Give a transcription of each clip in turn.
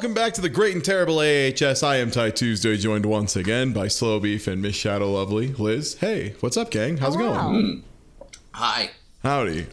welcome back to the Great and Terrible AHS. I am Ty Tuesday, joined once again by Slow Beef and Miss Shadow Lovely. Liz, hey, what's up, gang? How's it going? Hi. Howdy.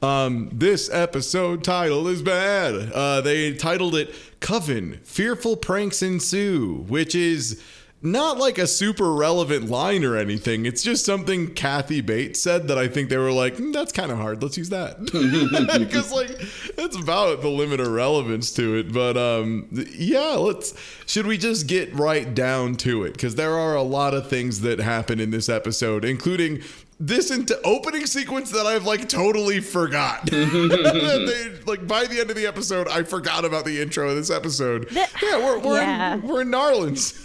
Um, this episode title is bad. Uh, they titled it Coven Fearful Pranks Ensue, which is not like a super relevant line or anything. It's just something Kathy Bates said that I think they were like, "Hmm, that's kind of hard. Let's use that. Because, like, that's about the limit of relevance to it. But, um, yeah, let's, should we just get right down to it? Because there are a lot of things that happen in this episode, including this into opening sequence that I've like totally forgot. they, like by the end of the episode, I forgot about the intro of this episode. The- yeah, we're we're Yeah. In, we're in Narlands.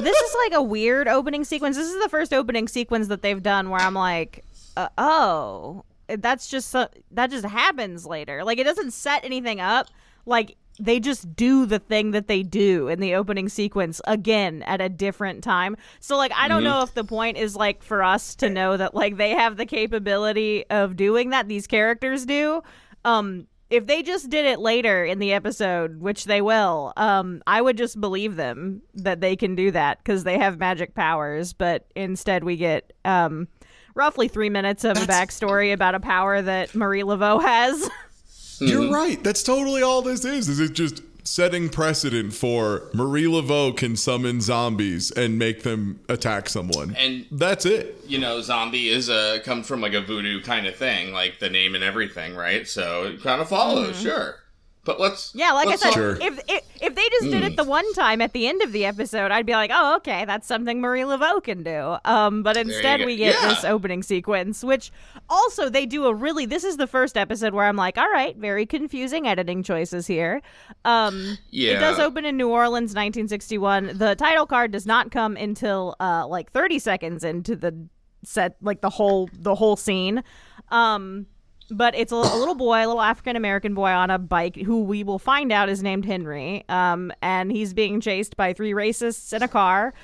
This is like a weird opening sequence. This is the first opening sequence that they've done where I'm like, uh, oh, that's just so, that just happens later. Like it doesn't set anything up. Like they just do the thing that they do in the opening sequence again at a different time. So like I don't know if the point is like for us to know that like they have the capability of doing that these characters do. Um if they just did it later in the episode, which they will, um, I would just believe them that they can do that because they have magic powers. But instead, we get um, roughly three minutes of a backstory about a power that Marie Laveau has. You're right. That's totally all this is. Is it just setting precedent for Marie Laveau can summon zombies and make them attack someone. And- that's it. You know, zombie is a comes from like a voodoo kind of thing, like the name and everything, right? So it kind of follows, mm-hmm. sure. But let's. Yeah, like let's I said, Sure. if, if if they just did it the one time at the end of the episode, I'd be like, oh, okay, that's something Marie Laveau can do. Um, but instead, go. we get Yeah. this opening sequence, which also they do a really. This is the first episode where I'm like, all right, very confusing editing choices here. Um, Yeah. it does open in New Orleans, 1961. The title card does not come until uh like 30 seconds into the set, like the whole the whole scene. Um but it's a, a little boy, a little African American boy on a bike who we will find out is named Henry. Um, and he's being chased by three racists in a car.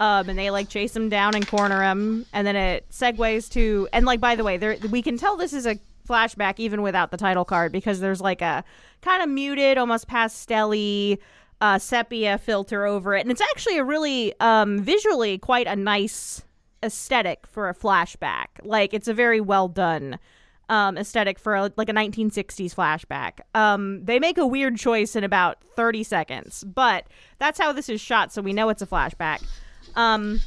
Um, and they like chase him down and corner him. And then it segues to, and like, by the way, there, we can tell this is a flashback even without the title card because there's like a kind of muted, almost pastel uh, sepia filter over it. And it's actually a really um, visually quite a nice aesthetic for a flashback. Like, it's a very well done um, aesthetic for a, like a 1960s flashback. Um, they make a weird choice in about 30 seconds, but that's how this is shot, so we know it's a flashback. Um,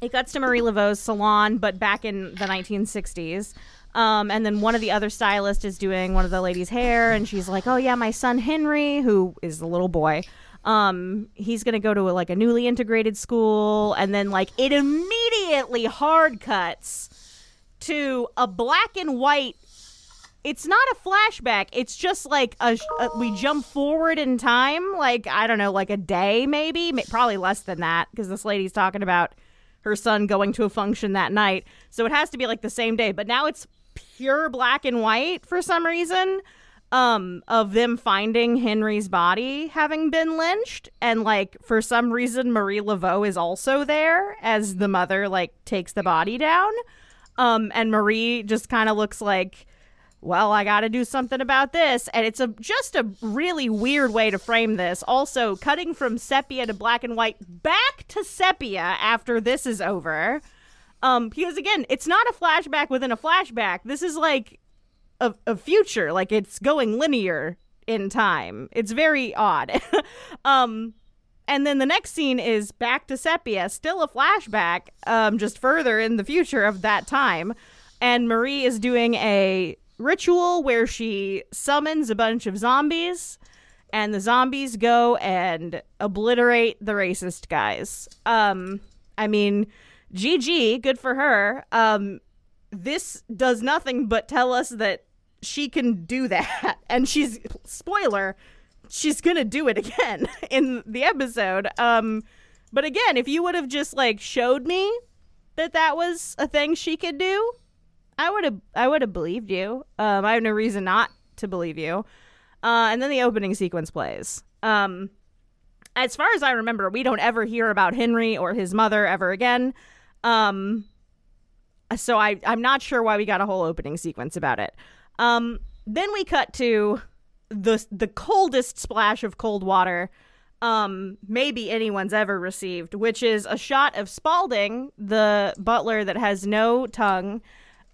it cuts to Marie Laveau's salon, but back in the 1960s. Um, and then one of the other stylists is doing one of the ladies' hair, and she's like, "Oh yeah, my son Henry, who is the little boy, um, he's gonna go to a, like a newly integrated school." And then like it immediately hard cuts to a black and white it's not a flashback. It's just like a, a we jump forward in time like i don't know like a day maybe probably less than that because this lady's talking about her son going to a function that night. So it has to be like the same day but now it's pure black and white for some reason um of them finding henry's body having been lynched. And like for some reason marie laveau is also there as the mother like takes the body down um, and Marie just kind of looks like, well, I got to do something about this. And it's a just a really weird way to frame this. Also, cutting from sepia to black and white back to sepia after this is over. Um, because again, it's not a flashback within a flashback. This is like a, a future, like it's going linear in time. It's very odd. um, and then the next scene is back to sepia, still a flashback, um, just further in the future of that time. And Marie is doing a ritual where she summons a bunch of zombies, and the zombies go and obliterate the racist guys. Um, I mean, GG, good for her. Um, this does nothing but tell us that she can do that. And she's, spoiler, she's gonna do it again in the episode. Um, but again, if you would have just like showed me that that was a thing she could do, I would have I would have believed you. Um, I have no reason not to believe you. Uh, and then the opening sequence plays. Um, as far as I remember, we don't ever hear about Henry or his mother ever again. Um, so I I'm not sure why we got a whole opening sequence about it. Um, then we cut to the the coldest splash of cold water um maybe anyone's ever received, which is a shot of Spalding, the butler that has no tongue,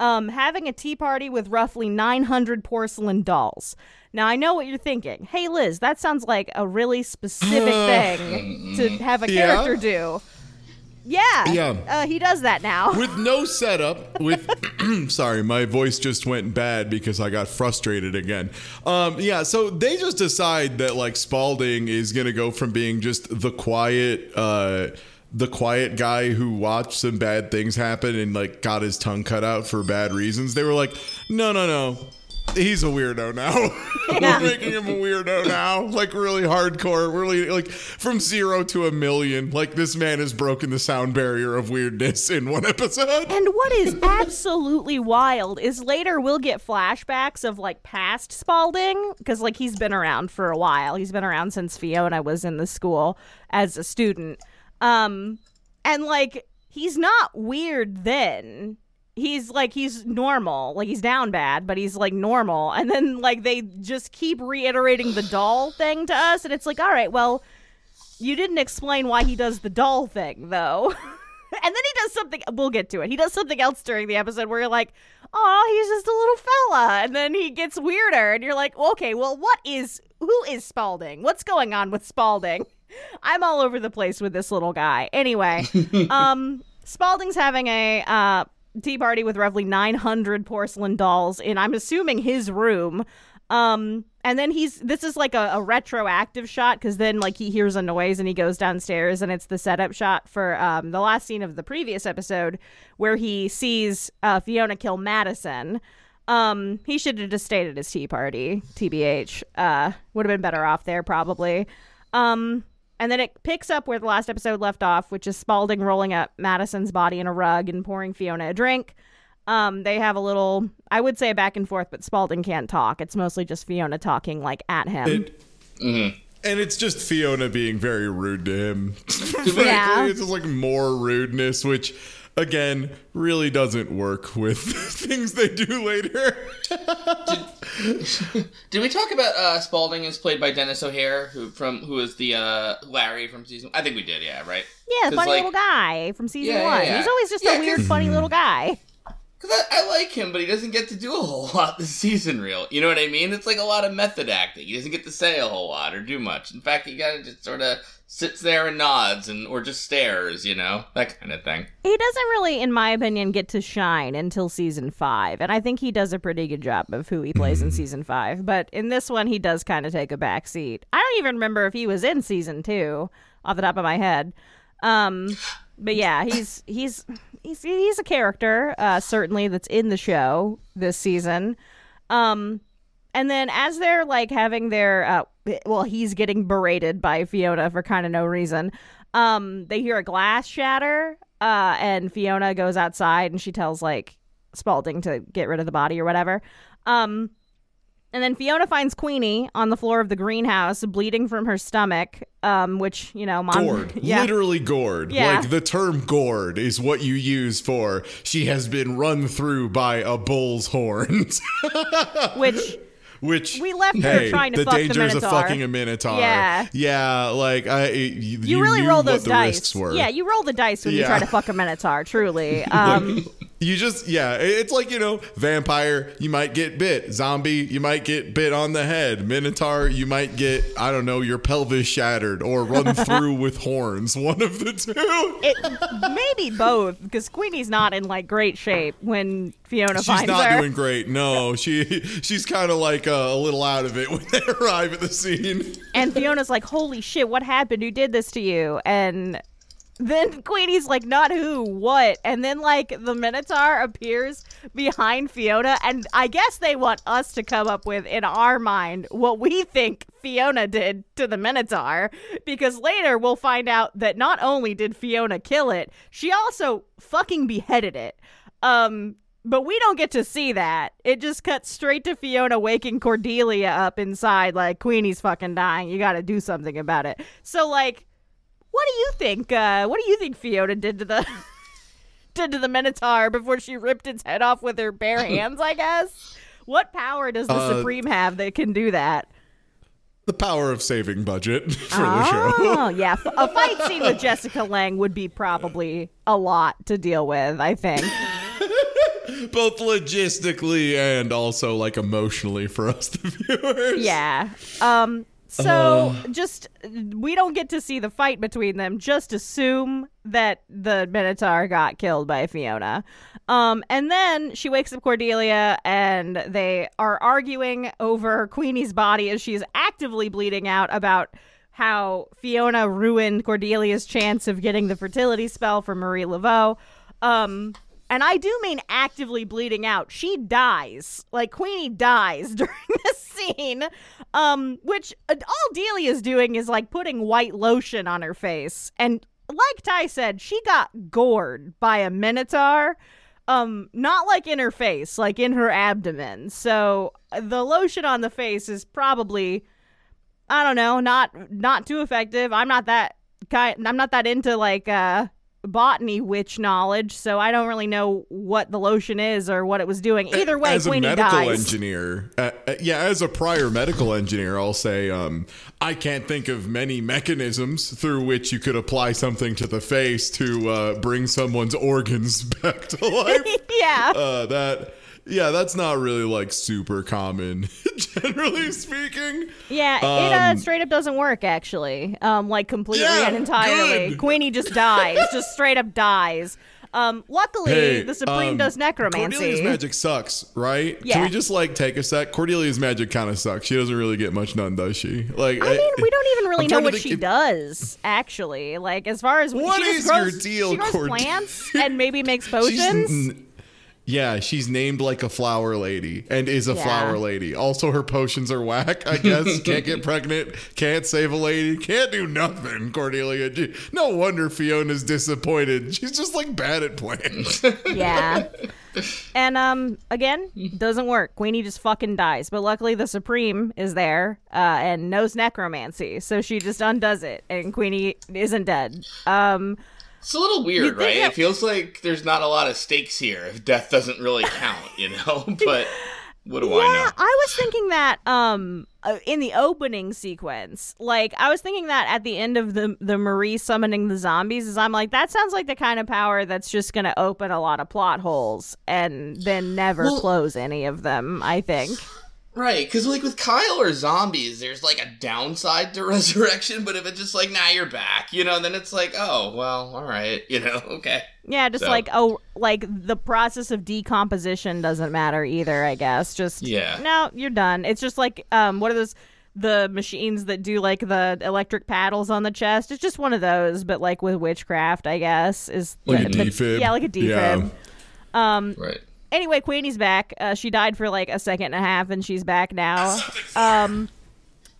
um having a tea party with roughly 900 porcelain dolls. Now I know what you're thinking. Hey Liz, that sounds like a really specific thing to have a Yeah? character do. Yeah. Yeah. Uh, he does that now. with no setup with sorry my voice just went bad because i got frustrated again um yeah so they just decide that like spalding is gonna go from being just the quiet uh the quiet guy who watched some bad things happen and like got his tongue cut out for bad reasons they were like no no no he's a weirdo now. Yeah. We're making him a weirdo now. Like really hardcore. Really like from zero to a million. Like this man has broken the sound barrier of weirdness in one episode. And what is absolutely wild is later we'll get flashbacks of like past Spalding because like he's been around for a while. He's been around since Fiona was in the school as a student. Um and like he's not weird then. He's like he's normal. Like he's down bad, but he's like normal. And then like they just keep reiterating the doll thing to us and it's like, "All right, well, you didn't explain why he does the doll thing though." and then he does something we'll get to it he does something else during the episode where you're like oh he's just a little fella and then he gets weirder and you're like okay well what is who is spalding what's going on with spalding i'm all over the place with this little guy anyway um spalding's having a uh tea party with roughly 900 porcelain dolls in i'm assuming his room. Um and then he's this is like a, a retroactive shot because then like he hears a noise and he goes downstairs and it's the setup shot for um the last scene of the previous episode where he sees uh fiona kill madison. Um he should have just stayed at his tea party tbh uh would have been better off there probably. Um and then it picks up where the last episode left off which is spalding rolling up madison's body in a rug and pouring fiona a drink um, they have a little, I would say a back and forth, but Spalding can't talk. It's mostly just Fiona talking like at him. It, And it's just Fiona being very rude to him. Frankly, Yeah. it's just like more rudeness, which again really doesn't work with things they do later. Did we talk about uh, Spalding is played by Denis O'Hare, who from who is the uh, Larry from season? I think we did, yeah, right? Yeah, funny like- little guy from season Yeah, yeah, one. yeah. He's always just Yeah, a weird, funny little guy. Because I, I like him, but he doesn't get to do a whole lot this season. Real, you know what I mean? It's like a lot of method acting. He doesn't get to say a whole lot or do much. In fact, he kind of just sort of sits there and nods and or just stares, you know, that kind of thing. He doesn't really, in my opinion, get to shine until season five. And I think he does a pretty good job of who he plays in season five. But in this one, he does kind of take a back seat. I don't even remember if he was in season two off the top of my head. Um, but yeah, he's he's he's he's a character, uh, certainly that's in the show this season. Um, and then as they're like having their uh, well, he's getting berated by Fiona for kind of no reason. Um, they hear a glass shatter, uh, and Fiona goes outside and she tells like Spalding to get rid of the body or whatever. Um, and then Fiona finds Queenie on the floor of the greenhouse, bleeding from her stomach. Um, which you know, mom, gored. yeah, Literally gored. Yeah. Like the term gored is what you use for she has been run through by a bull's horns. which Which We left her hey, trying to the fuck the dangers of Minotaur. fucking a minotaur. Yeah. yeah. Like I, you, you, really roll those the dice. were. Yeah, you roll the dice when you try to fuck a minotaur. Truly, um, You just yeah, it's like you know, vampire, you might get bit. Zombie, you might get bit on the head. Minotaur, you might get I don't know, your pelvis shattered or run through with horns. One of the two. it maybe both because Queenie's not in like great shape when Fiona She's finds not her. doing great. No, she she's kind of like uh, a little out of it when they arrive at the scene. And Fiona's like, "Holy shit, what happened? Who did this to you?" And then Queenie's like, "Not who, what?" And then like the Minotaur appears behind Fiona, and I guess they want us to come up with in our mind what we think Fiona did to the Minotaur, because later we'll find out that not only did Fiona kill it, she also fucking beheaded it. Um. But we don't get to see that. It just cuts straight to Fiona waking Cordelia up inside, like, Queenie's fucking dying. You gotta do something about it. So, like, what do you think? Uh, what do you think Fiona did to the did to the Minotaur before she ripped its head off with her bare hands? I guess. What power does the Uh, Supreme have that can do that? the power of saving budget for the show. Oh, yeah. A fight scene with Jessica Lange would be probably a lot to deal with, I think. Both logistically and also like emotionally for us, the viewers. Yeah. Um so just we don't get to see the fight between them. Just assume that the Minotaur got killed by Fiona. Um and then she wakes up Cordelia and they are arguing over Queenie's body as she's actively bleeding out about how Fiona ruined Cordelia's chance of getting the fertility spell from Marie Laveau. Um and I do mean actively bleeding out. She dies. Like Queenie dies during this scene. Um, which uh, all Delia is doing is like putting white lotion on her face. And like Ty said, she got gored by a minotaur. Um, not like in her face, like in her abdomen. So uh, the lotion on the face is probably I don't know, not not too effective. I'm not that kind I'm not that into like uh botany witch knowledge, so I don't really know what the lotion is or what it was doing. Either way, as a Queenie medical dies. engineer, uh, uh, yeah, as a prior medical engineer, I'll say um, I can't think of many mechanisms through which you could apply something to the face to uh, bring someone's organs back to life. yeah. uh, that. Yeah, that's not really like super common, generally speaking. Yeah, it uh, Um, straight up doesn't work actually. Um, like completely Yeah, and entirely. good. Queenie just dies, just straight up dies. Um, luckily, Hey, the Supreme um, does necromancy. Cordelia's magic sucks, right? Yeah. Can we just like take a sec? Cordelia's magic kind of sucks. She doesn't really get much done, does she? Like, I mean, we don't even really I'm know what she if- does. Actually, like as far as What she is grows, your deal, She grows Cord- plants and maybe makes potions. Yeah, she's named like a flower lady and is a Yeah. flower lady. Also, her potions are whack, I guess. can't get pregnant, can't save a lady, can't do nothing, Cordelia. No wonder Fiona's disappointed. She's just like bad at plans. yeah. And um, again, doesn't work. Queenie just fucking dies. But luckily, the Supreme is there uh, and knows necromancy, so she just undoes it, and Queenie isn't dead. Um, It's a little weird, right? It feels like there's not a lot of stakes here if death doesn't really count, you know? but what do I know? Yeah, I was thinking that um uh, in the opening sequence, like I was thinking that at the end of the the Marie summoning the zombies, is I'm like that sounds like the kind of power that's just gonna open a lot of plot holes and then never Well- close any of them. I think. Right, because like with Kyle or zombies, there's like a downside to resurrection, but if it's just like, now you're back, you know, then it's like, oh, well, all right, you know, okay. Yeah, just So- like oh, like the process of decomposition doesn't matter either. I guess just Yeah. No, you're done. It's just like um, what are those? The machines that do like the electric paddles on the chest. It's just one of those, but like with witchcraft, I guess is Like a the- the- Yeah, like a defib. Yeah. Um. Right. Anyway, Queenie's back. Uh, she died for like a second and a half, and she's back now. Um.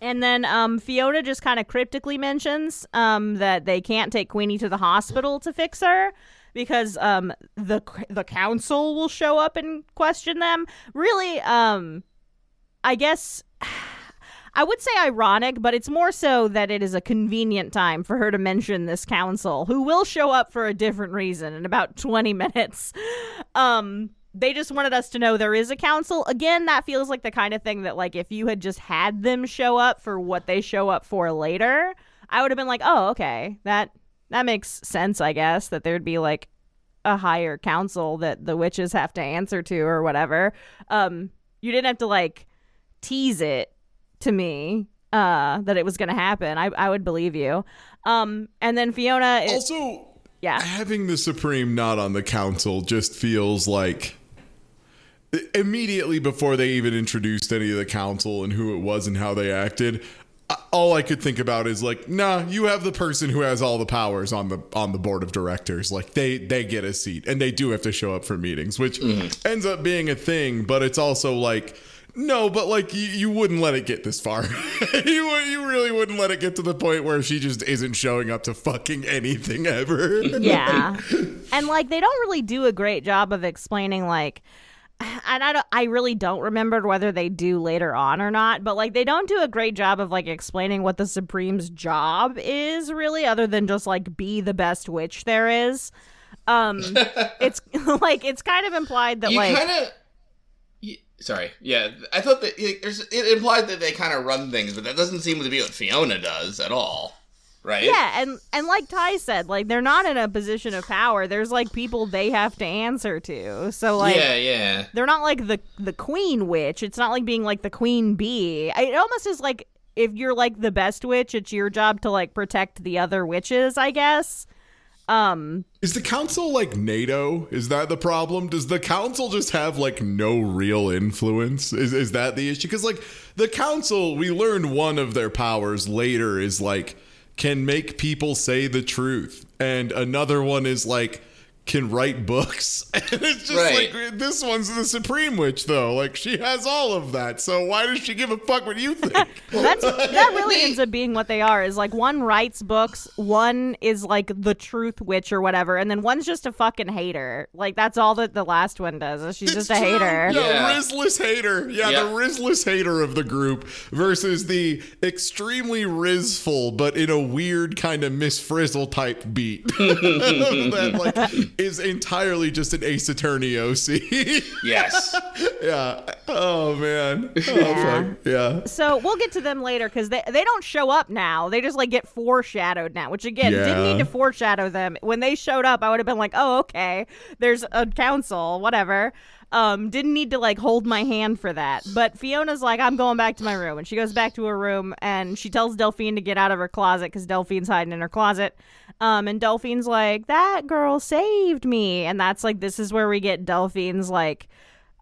And then um, Fiona just kind of cryptically mentions um, that they can't take Queenie to the hospital to fix her because um, the the council will show up and question them. Really, um, I guess I would say ironic, but it's more so that it is a convenient time for her to mention this council, who will show up for a different reason in about 20 minutes. Um, they just wanted us to know there is a council. Again, that feels like the kind of thing that, like, if you had just had them show up for what they show up for later, I would have been like, oh, okay, that that makes sense, I guess, that there'd be like a higher council that the witches have to answer to or whatever. Um, you didn't have to like tease it to me uh that it was gonna happen. I I would believe you. Um, and then Fiona, is, Also, yeah, having the Supreme not on the council just feels like immediately before they even introduced any of the council and who it was and how they acted all i could think about is like nah you have the person who has all the powers on the on the board of directors like they they get a seat and they do have to show up for meetings which mm-hmm. ends up being a thing but it's also like no, but like you, you wouldn't let it get this far. you you really wouldn't let it get to the point where she just isn't showing up to fucking anything ever. yeah, and like they don't really do a great job of explaining like. And I don't, I really don't remember whether they do later on or not, but like they don't do a great job of like explaining what the Supreme's job is really, other than just like be the best witch there is. Um, it's like it's kind of implied that You like kind of. Sorry. Yeah, I thought that it, there's, it implied that they kind of run things, but that doesn't seem to be what Fiona does at all. Right? Yeah, and and like Ty said, like they're not in a position of power. There's like people they have to answer to. So like yeah, yeah. they're not like the the queen witch. It's not like being like the queen bee. It almost is like if you're like the best witch, it's your job to like protect the other witches, I guess. Um Is the council like NATO? Is that the problem? Does the council just have like no real influence? Is is that the issue? Because like the council, we learned one of their powers later is like can make people say the truth, and another one is like can write books. And it's just Right. like this one's the supreme witch though. Like she has all of that. So why does she give a fuck what you think? that's that really ends up being what they are is like one writes books, one is like the truth witch or whatever, and then one's just a fucking hater. Like that's all that the last one does. Is she's It's just a true. hater. Yeah, Yeah. Rizless hater. Yeah, Yeah. the Rizless hater of the group versus the extremely Rizful, but in a weird kind of Miss Frizzle type beat that like is entirely just an Ace Attorney OC. Yes. yeah. Oh man. Oh Yeah. fuck. Yeah. So we'll get to them later because they they don't show up now. They just like get foreshadowed now, which again didn't need to foreshadow them. When they showed up, I would have been like, oh okay, there's a council, whatever. Um, didn't need to like hold my hand for that. But Fiona's like, I'm going back to my room, and she goes back to her room and she tells Delphine to get out of her closet because Delphine's hiding in her closet. Um, and Delphine's like, that girl saved me, and that's like this is where we get Delphine's like.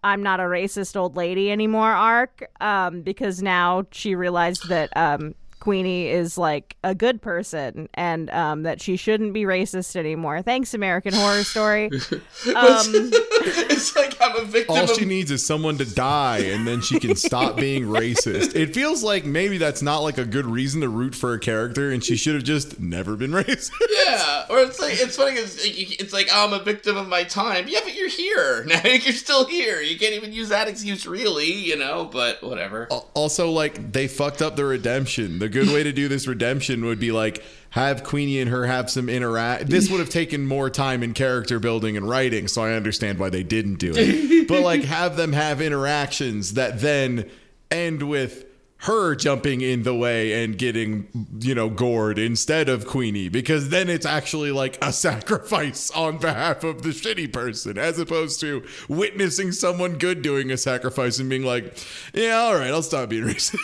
I'm not a racist old lady anymore arc um, because now she realized that um, Queenie is like a good person and um, that she shouldn't be racist anymore. Thanks, American Horror Story. Um, it's like I'm a victim All of she needs is someone to die and then she can stop being racist. It feels like maybe that's not like a good reason to root for a character and she should have just never been racist. Yeah, or it's like it's funny. It's like, it's like oh, I'm a victim of my time. Yeah, but you're here now. You're still here. You can't even use that excuse, really. You know, but whatever. Also, like they fucked up the redemption. The good way to do this redemption would be like have Queenie and her have some interact. This would have taken more time in character building and writing, so I understand why they didn't do it. but like have them have interactions that then end with her jumping in the way and getting you know gored instead of Queenie because then it's actually like a sacrifice on behalf of the shitty person as opposed to witnessing someone good doing a sacrifice and being like yeah all right I'll stop being racist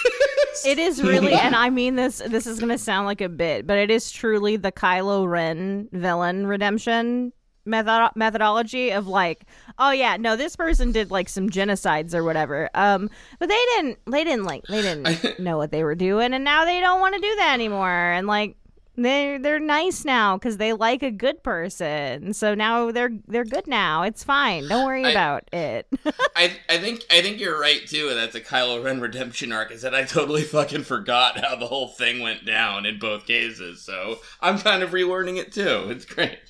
it is really, and I mean this. This is gonna sound like a bit, but it is truly the Kylo Ren villain redemption method- methodology of like, oh yeah, no, this person did like some genocides or whatever. Um, but they didn't. They didn't like. They didn't know what they were doing, and now they don't want to do that anymore. And like. They're they're nice now because they like a good person. So now they're they're good now. It's fine. Don't worry I- about it. I I think I think you're right too. and That's a Kylo Ren redemption arc. Is that I totally fucking forgot how the whole thing went down in both cases. So I'm kind of relearning it too. It's great.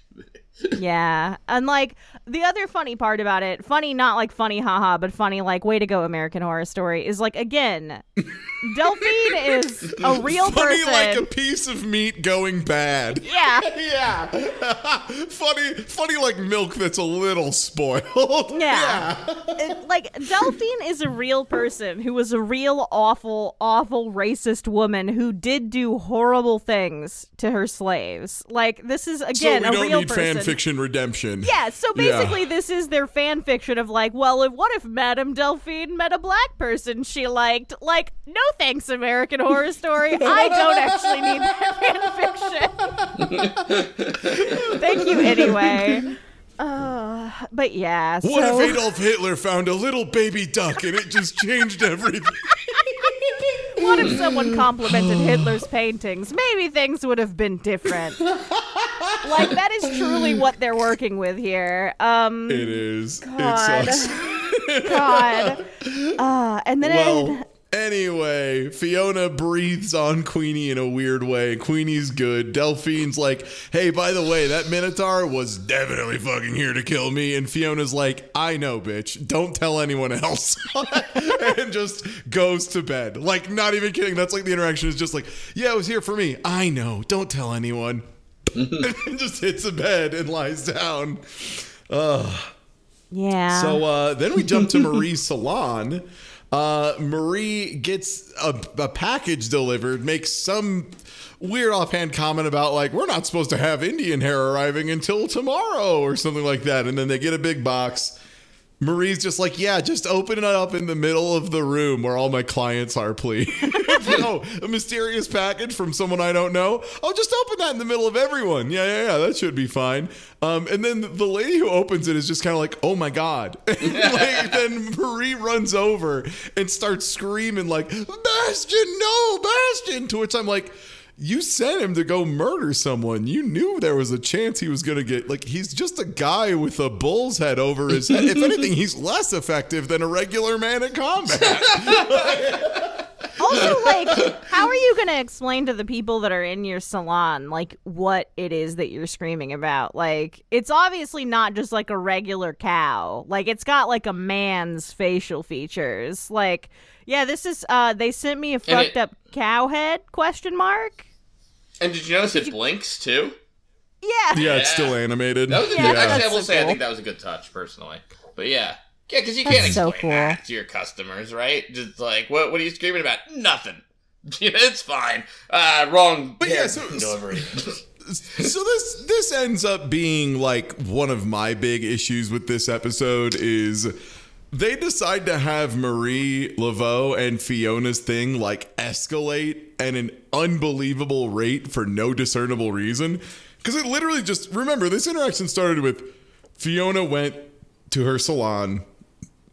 Yeah. And like the other funny part about it, funny not like funny haha, but funny like way to go American horror story is like again, Delphine is a real funny person. like a piece of meat going bad yeah. yeah funny funny like milk that's a little spoiled Yeah. It- like Delphine is a real person who was a real awful awful racist woman who did do horrible things to her slaves. Like this is so again we a don't real need person. fan fiction redemption Yeah, so Yeah. Basically, this is their fan fiction of like, well, if, what if Madame Delphine met a black person she liked? Like, no thanks, American Horror Story. I don't actually need that fan fiction. Thank you anyway. Uh, but yeah, What if Adolf Hitler found a little baby duck and it just changed everything? What if someone complimented Hitler's paintings? Maybe things would have been different. like that is truly what they're working with here. Um, It is. God. It sucks. God. Uh, and then Well, anyway, Fiona breathes on Queenie in a weird way. Queenie's good. Delphine's like, hey, by the way, that Minotaur was definitely fucking here to kill me. And Fiona's like, I know, bitch. Don't tell anyone else. and just goes to bed. Like, not even kidding. That's like the interaction is just like, yeah, it was here for me. I know. Don't tell anyone. and just hits a bed and lies down. Ugh. Yeah. So uh, then we jump to Marie's salon. Uh, Marie gets a, a package delivered, makes some weird offhand comment about like we're not supposed to have Indian hair arriving until tomorrow or something like that, and then they get a big box. Marie's just like, yeah, just open it up in the middle of the room where all my clients are, please. oh, a mysterious package from someone I don't know. Oh, just open that in the middle of everyone. Yeah, yeah, yeah, that should be fine. Um, and then the lady who opens it is just kind of like, oh my God. like, then Marie runs over and starts screaming like, Bastien, no, Bastien. To which I'm like, you sent him to go murder someone. You knew there was a chance he was going to get like he's just a guy with a bull's head over his head. if anything, he's less effective than a regular man at combat. also, like, how are you going to explain to the people that are in your salon, like, what it is that you're screaming about? Like, it's obviously not just like a regular cow. Like, it's got like a man's facial features. Like, yeah, this is, uh, they sent me a fucked it- up cow head? Question mark. And did you notice it blinks too? Yeah. yeah, it's still animated. That was a Yeah, good, that's actually, I will so say I cool. think that was a good touch personally. But yeah, yeah, because you can't That's so explain cool. that to your customers, right? Just like, what? What are you screaming about? Nothing. it's fine. Uh, wrong. But yeah, so- delivery. so this this ends up being like one of my big issues with this episode is they decide to have Marie Laveau and Fiona's thing like escalate at an unbelievable rate for no discernible reason. Because it literally just remember this interaction started with Fiona went to her salon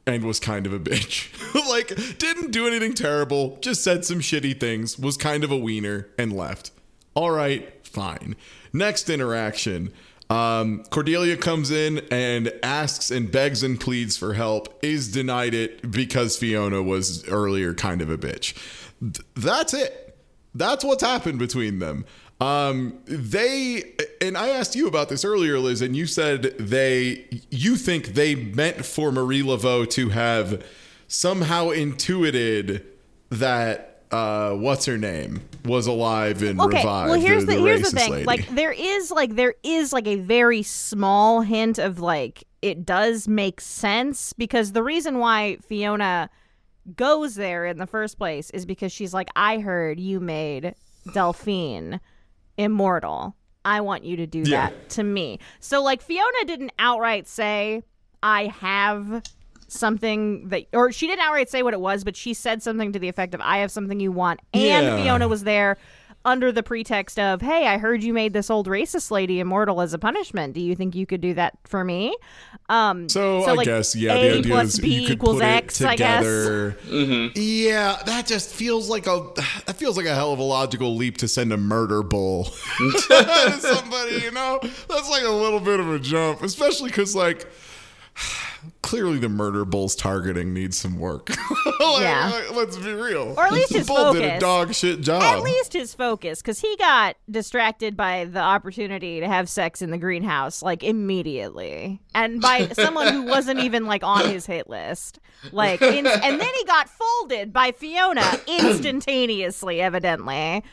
and was kind of a bitch. like, didn't do anything terrible, just said some shitty things, was kind of a wiener, and left. All right, fine. Next interaction. Um, Cordelia comes in and asks and begs and pleads for help, is denied it because Fiona was earlier kind of a bitch. Th- that's it. That's what's happened between them. Um, they and I asked you about this earlier, Liz, and you said they you think they meant for Marie Laveau to have somehow intuited that uh what's her name was alive and Okay, revived. well here's the, here's the thing. lady. Like there is like there is like a very small hint of like it does make sense because the reason why Fiona goes there in the first place is because she's like I heard you made Delphine immortal. I want you to do Yeah. that to me. So like Fiona didn't outright say I have something that or she didn't outright say what it was, but she said something to the effect of I have something you want. And Yeah. Fiona was there under the pretext of, "Hey, I heard you made this old racist lady immortal as a punishment. Do you think you could do that for me?" Um So, I like, guess yeah, A the idea plus is B you could equals put X, it I guess. together. Mm-hmm. Yeah, that just feels like a that feels like a hell of a logical leap to send a murder bull to somebody. You know, that's like a little bit of a jump, especially because like clearly the murder bull's targeting needs some work. Like, Yeah. like, let's be real. Or at least the his bull did a focus. dog shit job. At least his focus, because he got distracted by the opportunity to have sex in the greenhouse like immediately, and by someone who wasn't even like on his hit list. Like, in, and then he got folded by Fiona instantaneously, evidently.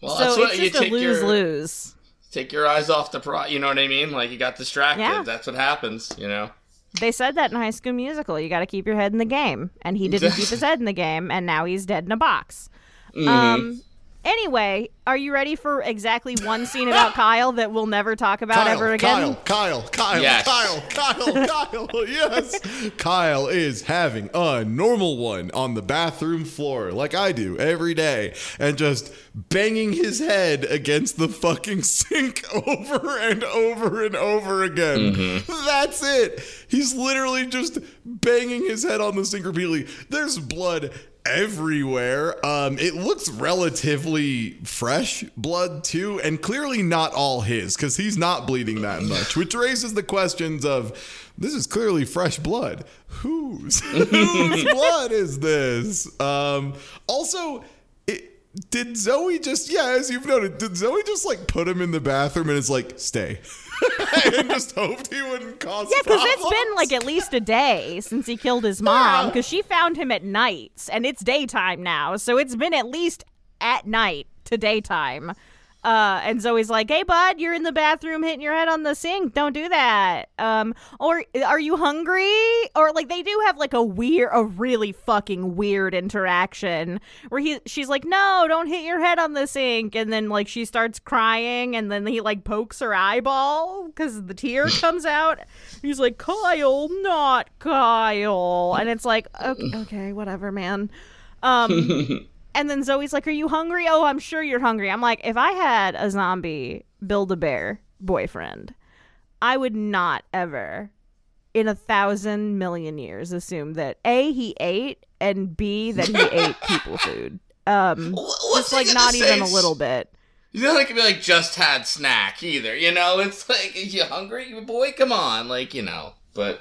Well, so what it's you just a lose your lose. take your eyes off the pro. You know what I mean? Like you got distracted. Yeah. That's what happens. You know. They said that in High School Musical. You got to keep your head in the game, and he didn't keep his head in the game, and now he's dead in a box. Mm-hmm. Um. Anyway, are you ready for exactly one scene about Kyle that we'll never talk about Kyle, ever again? Kyle, Kyle, Kyle, Yes. Kyle, Kyle, Kyle. Yes. Kyle is having a normal one on the bathroom floor, like I do every day, and just banging his head against the fucking sink over and over and over again. Mm-hmm. That's it. He's literally just banging his head on the sink repeatedly. There's blood everywhere. Um, it looks relatively fresh blood too, and clearly not all his because he's not bleeding that much, which raises the questions of this is clearly fresh blood. Whose whose blood is this? Um, also. It, did Zoe just yeah, as you've noted, did Zoe just like put him in the bathroom and is like, stay? and just hoped he wouldn't cause Yeah, because it's been like at least a day since he killed his mom. Because she found him at nights, and it's daytime now, so it's been at least at night to daytime. Uh, and Zoe's like, "Hey, bud, you're in the bathroom hitting your head on the sink. Don't do that." Um, or are you hungry? Or like they do have like a weird, a really fucking weird interaction where he, she's like, "No, don't hit your head on the sink," and then like she starts crying, and then he like pokes her eyeball because the tear comes out. He's like, "Kyle, not Kyle," and it's like, okay, okay whatever, man. Um. And then Zoe's like, Are you hungry? Oh, I'm sure you're hungry. I'm like, If I had a zombie Build a Bear boyfriend, I would not ever, in a thousand million years, assume that A, he ate, and B, that he ate people food. Um, What's just like not even a little bit. He's not like be like just had snack either. You know, it's like, you hungry, boy? Come on, like you know. But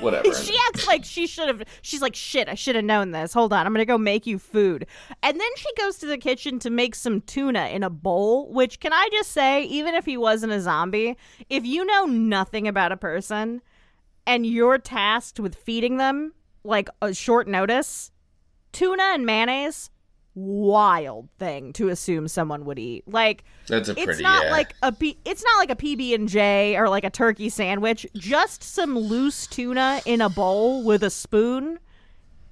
whatever. she acts like she should have. She's like, shit, I should have known this. Hold on, I'm gonna go make you food. And then she goes to the kitchen to make some tuna in a bowl. Which can I just say, even if he wasn't a zombie, if you know nothing about a person and you're tasked with feeding them like a short notice, tuna and mayonnaise. Wild thing to assume someone would eat. Like That's a it's not yeah. like a P- it's not like a PB and J or like a turkey sandwich. Just some loose tuna in a bowl with a spoon.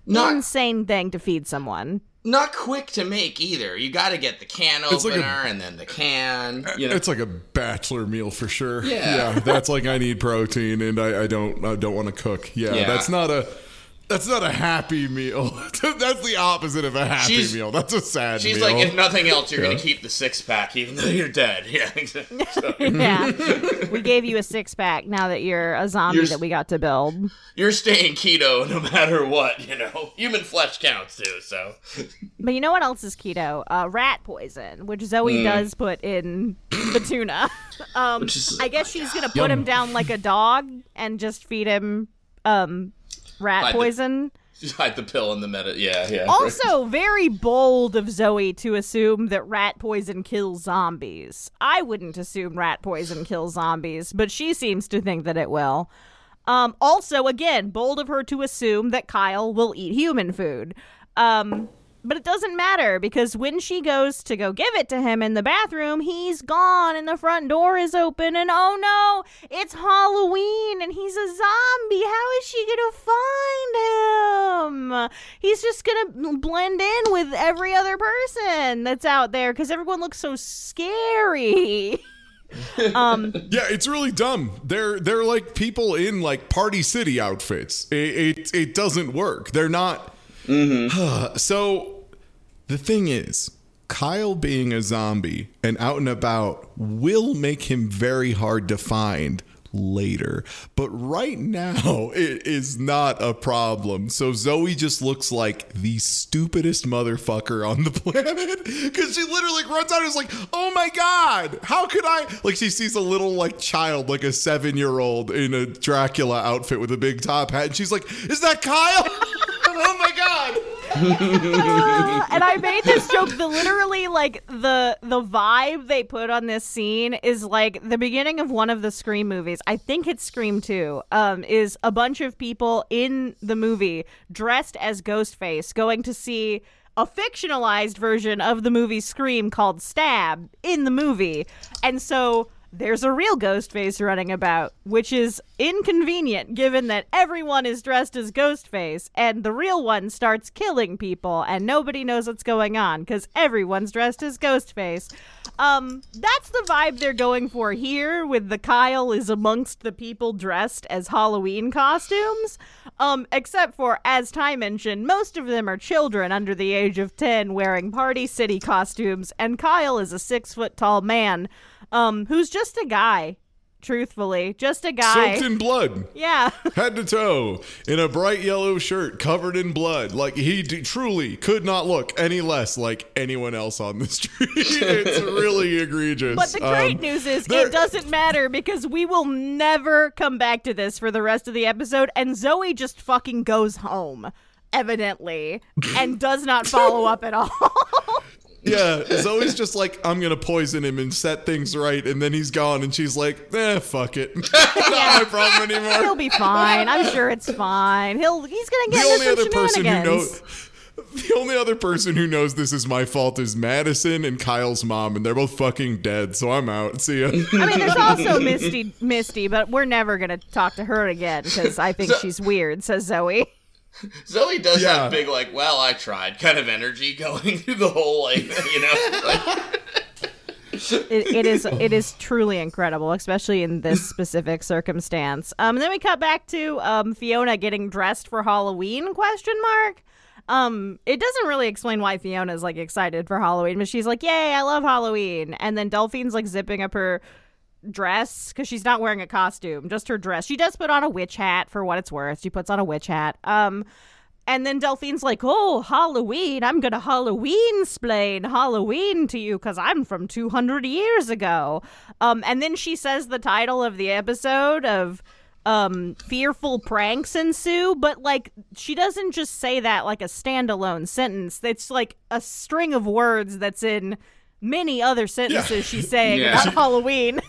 not Insane thing to feed someone. not quick to make either. You got to get the can It's opener like a- and then the can. Uh, you know, It's like a bachelor meal for sure. Yeah. that's like I need protein and I, I don't I don't want to cook. Yeah, Yeah. that's not a that's not a happy meal. that's the opposite of a happy She's- meal. That's a sad she's meal. She's like, if nothing else, you're Yeah. gonna keep the six pack even though you're dead. Yeah, exactly. So, yeah, we gave you a six pack now that you're a zombie You're that we got to build. you're staying keto no matter what. You know, human flesh counts too. So But you know what else is keto? Uh, rat poison, which Zoe does put in the tuna. Um, is- I guess she's gonna put him down like a dog and just feed him um, rat Hide poison. just hide the pill in the meta. Yeah, yeah. Also, very bold of Zoe to assume that rat poison kills zombies. I wouldn't assume rat poison kills zombies, but she seems to think that it will. Um, also, again, bold of her to assume that Kyle will eat human food. Um, but it doesn't matter because when she goes to go give it to him in the bathroom, he's gone and the front door is open. And oh no, it's Halloween and he's a zombie. How is she gonna find him? He's just gonna blend in with every other person that's out there because everyone looks so scary. um, Yeah, it's really dumb. They're they're like people in like Party City outfits. It it, it doesn't work. They're not. Mm-hmm. so the thing is, Kyle being a zombie and out and about will make him very hard to find later. But right now, it is not a problem. So Zoe just looks like the stupidest motherfucker on the planet because she literally runs out and is like, "Oh my god, how could I?" Like she sees a little like child, like a seven year old in a Dracula outfit with a big top hat, and she's like, "Is that Kyle?" oh my god. Uh, and I made this joke. The literally like the the vibe they put on this scene is like the beginning of one of the Scream movies. I think it's Scream Two. Um, is a bunch of people in the movie dressed as Ghostface going to see a fictionalized version of the movie Scream called Stab in the movie, and so. There's a real Ghostface running about, which is inconvenient given that everyone is dressed as Ghostface and the real one starts killing people and nobody knows what's going on because everyone's dressed as Ghostface. Um, that's the vibe they're going for here with the Kyle is amongst the people dressed as Halloween costumes. Um, except for, as Ty mentioned, most of them are children under the age of 10 wearing Party City costumes, and Kyle is a six foot tall man um, who's just a guy, truthfully. Just a guy. Soaked in blood. yeah. head to toe in a bright yellow shirt covered in blood. Like he d- truly could not look any less like anyone else on the street. it's really egregious. But the great Um, news is there- it doesn't matter because we will never come back to this for the rest of the episode, and Zoe just fucking goes home, evidently, and does not follow up at all. Yeah, Zoe's just like, I'm gonna poison him and set things right, and then he's gone, and she's like, eh, fuck it, not my problem anymore. He'll be fine. I'm sure it's fine. He'll he's gonna get The get only into other some person who knows, The only other person who knows this is my fault is Madison and Kyle's mom, and they're both fucking dead. So I'm out. See ya. I mean, there's also Misty, Misty, but we're never gonna talk to her again because I think So- she's weird. Says Zoe. Zoe does Yeah. have big like, well, I tried kind of energy going through the whole like, you know, like, It, it is it is truly incredible, especially in this specific circumstance. Um, and then we cut back to um, Fiona getting dressed for Halloween? Question mark. Um, it doesn't really explain why Fiona's like excited for Halloween, but she's like, "Yay, I love Halloween!" And then Delphine's like zipping up her dress because she's not wearing a costume, just her dress. She does put on a witch hat for what it's worth. She puts on a witch hat. Um, and then Delphine's like, "Oh, Halloween! I'm gonna Halloween splain Halloween to you because I'm from 200 years ago." Um, and then she says the title of the episode of um fearful pranks ensue but like she doesn't just say that like a standalone sentence it's like a string of words that's in many other sentences she's saying Yeah. about halloween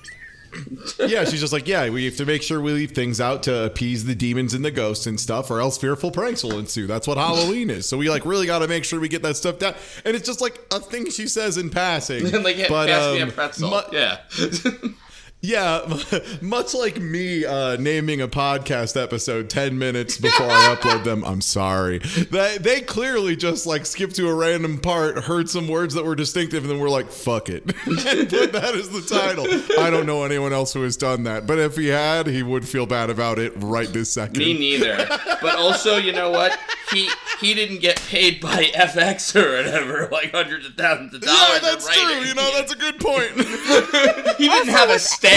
yeah, she's just like, yeah, we have to make sure we leave things out to appease the demons and the ghosts and stuff, or else fearful pranks will ensue. That's what Halloween is. So we like really got to make sure we get that stuff down. And it's just like a thing she says in passing. like yeah, but pass me a um, pretzel. mu- yeah. Yeah, much like me uh, naming a podcast episode 10 minutes before I upload them, I'm sorry. They, they clearly just like skipped to a random part, heard some words that were distinctive, and then were like, fuck it. and put that as the title. I don't know anyone else who has done that, but if he had, he would feel bad about it right this second. Me neither. But also, you know what? He he didn't get paid by FX or whatever, like hundreds of thousands of dollars. yeah, that's true. You know, that's a good point. he didn't have a staff,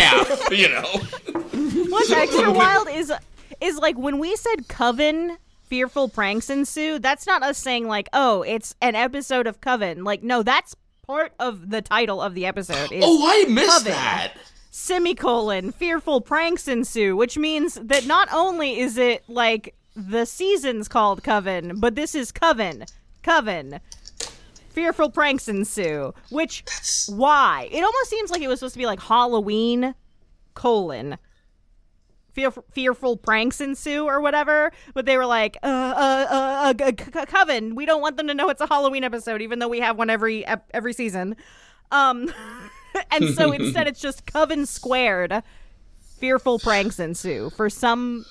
you know. What's extra wild is is like when we said Coven fearful pranks ensue, that's not us saying like, oh, it's an episode of Coven. Like, no, that's part of the title of the episode. Is Oh, I missed Coven. that. semicolon fearful pranks ensue, which means that not only is it like the season's called Coven, but this is Coven. Coven. Fearful pranks ensue. Which why? It almost seems like it was supposed to be like Halloween colon fear, fearful pranks ensue or whatever but they were like uh uh uh, uh coven we don't want them to know it's a halloween episode even though we have one every every season um and so instead it's just coven squared fearful pranks ensue for some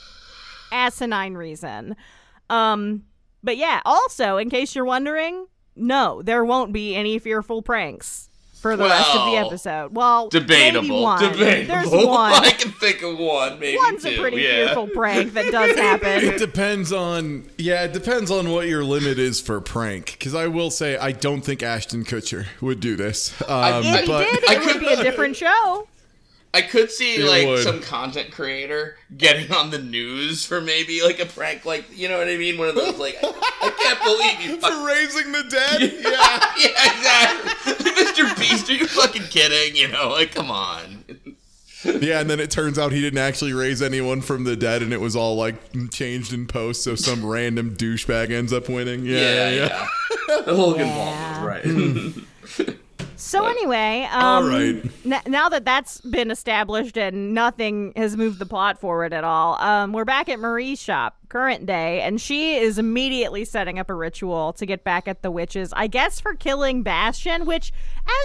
asinine reason um but yeah also in case you're wondering no there won't be any fearful pranks for the rest of the episode well maybe Debatable. one. Debatable. there's one I can think of one, maybe One's two. a pretty yeah. fearful prank that does happen. It depends on yeah, it depends on what your limit is for prank. Because I will say I don't think Ashton Kutcher would do this. Um, If he but did, it I would could- be a different show. I could see It like would. some content creator getting on the news for maybe like a prank, like you know what I mean? One of those like I, I can't believe you. fuck- for raising the dead, yeah. yeah, exactly. Mr. Beast, are you fucking kidding? You know, like come on. Yeah, and then it turns out he didn't actually raise anyone from the dead, and it was all like changed in post, so some random douchebag ends up winning. Yeah, yeah. Yeah, yeah. The Logan Yeah. Paul right. So anyway, um, All right. n- now that that's been established and nothing has moved the plot forward at all, um, we're back at Marie's shop, current day, and she is immediately setting up a ritual to get back at the witches. I guess for killing Bastien, which,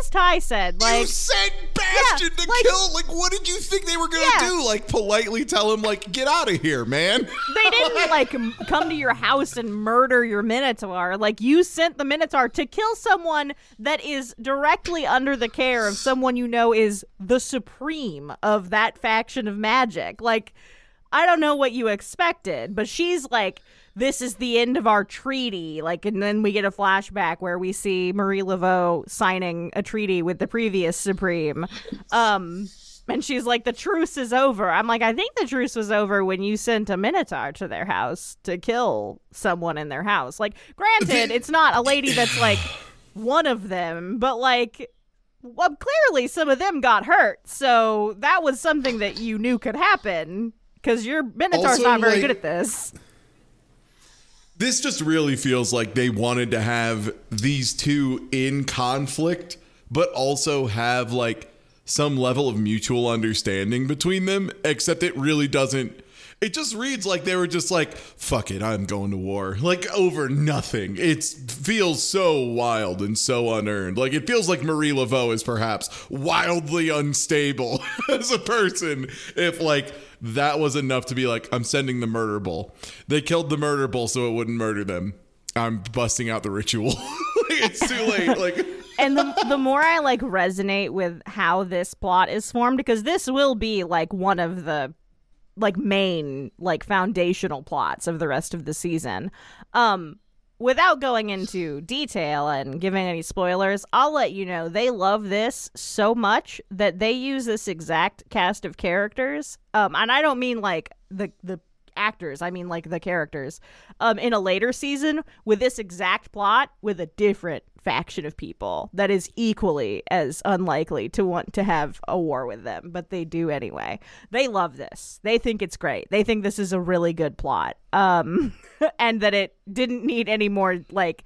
as Ty said, like you sent Bastien Yeah, to like- kill. Like, what did you think they were gonna Yeah. do? Like, politely tell him, like, get out of here, man. they didn't like come to your house and murder your minotaur like you sent the minotaur to kill someone that is directly under the care of someone you know is the supreme of that faction of magic like i don't know what you expected but she's like this is the end of our treaty like and then we get a flashback where we see marie laveau signing a treaty with the previous supreme um and she's like, the truce is over. I'm like, I think the truce was over when you sent a Minotaur to their house to kill someone in their house. Like, granted, it's not a lady that's like one of them, but like, well, clearly some of them got hurt. So that was something that you knew could happen because your Minotaur's Also, not very like- good at this. This just really feels like they wanted to have these two in conflict, but also have like some level of mutual understanding between them, except it really doesn't. It just reads like they were just like, fuck it, I'm going to war. Like over nothing. It feels so wild and so unearned. Like it feels like Marie Laveau is perhaps wildly unstable as a person if like that was enough to be like, I'm sending the murder bull. They killed the murder bull so it wouldn't murder them. I'm busting out the ritual. it's too late. Like and the the more I like resonate with how this plot is formed, because this will be like one of the like main like foundational plots of the rest of the season. Um without going into detail and giving any spoilers, I'll let you know they love this so much that they use this exact cast of characters. Um and I don't mean like the the actors, I mean like the characters. Um in a later season with this exact plot with a different faction of people that is equally as unlikely to want to have a war with them, but they do anyway. They love this. They think it's great. They think this is a really good plot. Um and that it didn't need any more like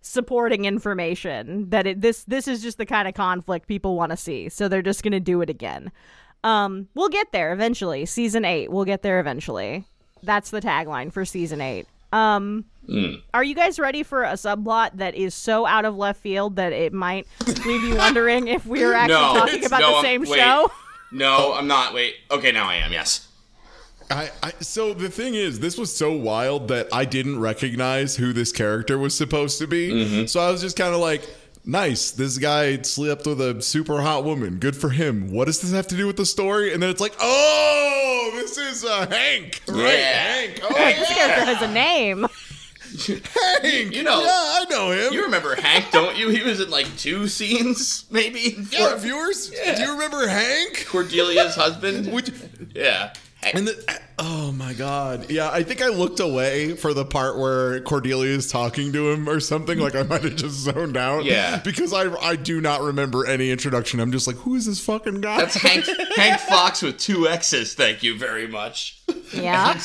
supporting information that it this this is just the kind of conflict people want to see. So they're just going to do it again. Um we'll get there eventually. Season 8, we'll get there eventually. That's the tagline for season 8. Um Mm. Are you guys ready for a subplot that is so out of left field that it might leave you wondering if we are actually no, talking about no, the same wait. show? No, I'm not. Wait. Okay, now I am. Yes. I, I, so the thing is, this was so wild that I didn't recognize who this character was supposed to be. Mm-hmm. So I was just kind of like, nice. This guy slept with a super hot woman. Good for him. What does this have to do with the story? And then it's like, oh, this is uh, Hank. Right, yeah. Hank. Oh, yeah. This character has a name. Hank. You know, yeah, I know him. You remember Hank, don't you? He was in like two scenes, maybe. Yeah, viewers. Yeah. Do you remember Hank? Cordelia's husband. Which, yeah. And the, oh my god, yeah. I think I looked away for the part where Cordelia is talking to him or something. Like I might have just zoned out. Yeah, because I I do not remember any introduction. I'm just like, who is this fucking guy? That's Hank Hank Foxx with two X's. Thank you very much. Yeah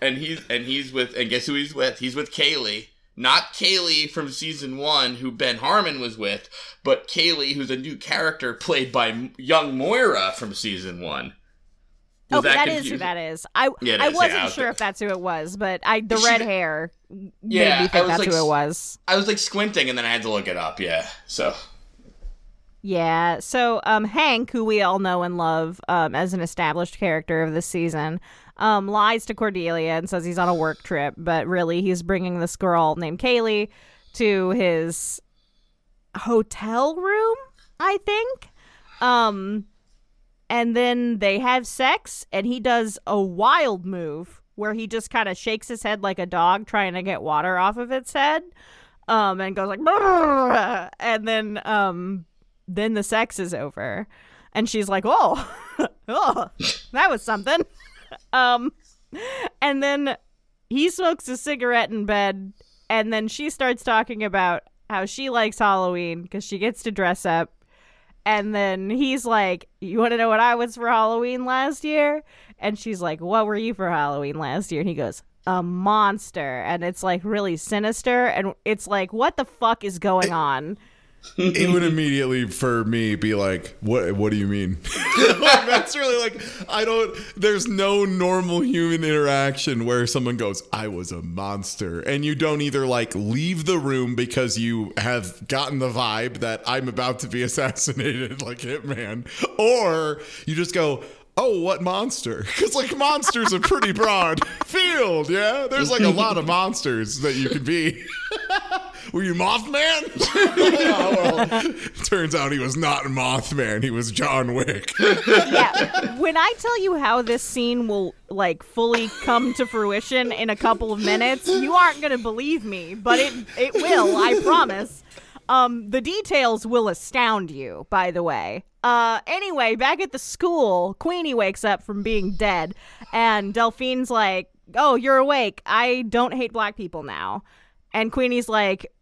and he's and he's with and guess who he's with? He's with Kaylee. Not Kaylee from season one, who Ben Harmon was with, but Kaylee, who's a new character played by young Moira from season one. Was oh, that, that is who that is. I yeah, I wasn't yeah, sure if that's who it was, but I the red hair yeah, made me think that's like, who it was. I was like squinting, and then I had to look it up. Yeah, so yeah. So um, Hank, who we all know and love um, as an established character of the season, um, lies to Cordelia and says he's on a work trip, but really he's bringing this girl named Kaylee to his hotel room, I think. Um, and then they have sex, and he does a wild move where he just kind of shakes his head like a dog trying to get water off of its head. Um, and goes like, and then um, then the sex is over, and she's like, "Oh, oh, that was something." um, and then he smokes a cigarette in bed, and then she starts talking about how she likes Halloween because she gets to dress up. And then he's like, You want to know what I was for Halloween last year? And she's like, What were you for Halloween last year? And he goes, A monster. And it's like really sinister. And it's like, What the fuck is going on? It would immediately for me be like what what do you mean like, that's really like i don't there's no normal human interaction where someone goes i was a monster and you don't either like leave the room because you have gotten the vibe that i'm about to be assassinated like hitman or you just go oh, what monster? Because like monsters are pretty broad field, yeah. There's like a lot of monsters that you could be. Were you Mothman? oh, well, turns out he was not Mothman. He was John Wick. yeah. When I tell you how this scene will like fully come to fruition in a couple of minutes, you aren't gonna believe me, but it it will. I promise. Um, the details will astound you. By the way. Uh, anyway, back at the school, Queenie wakes up from being dead, and Delphine's like, "Oh, you're awake. I don't hate black people now." And Queenie's like,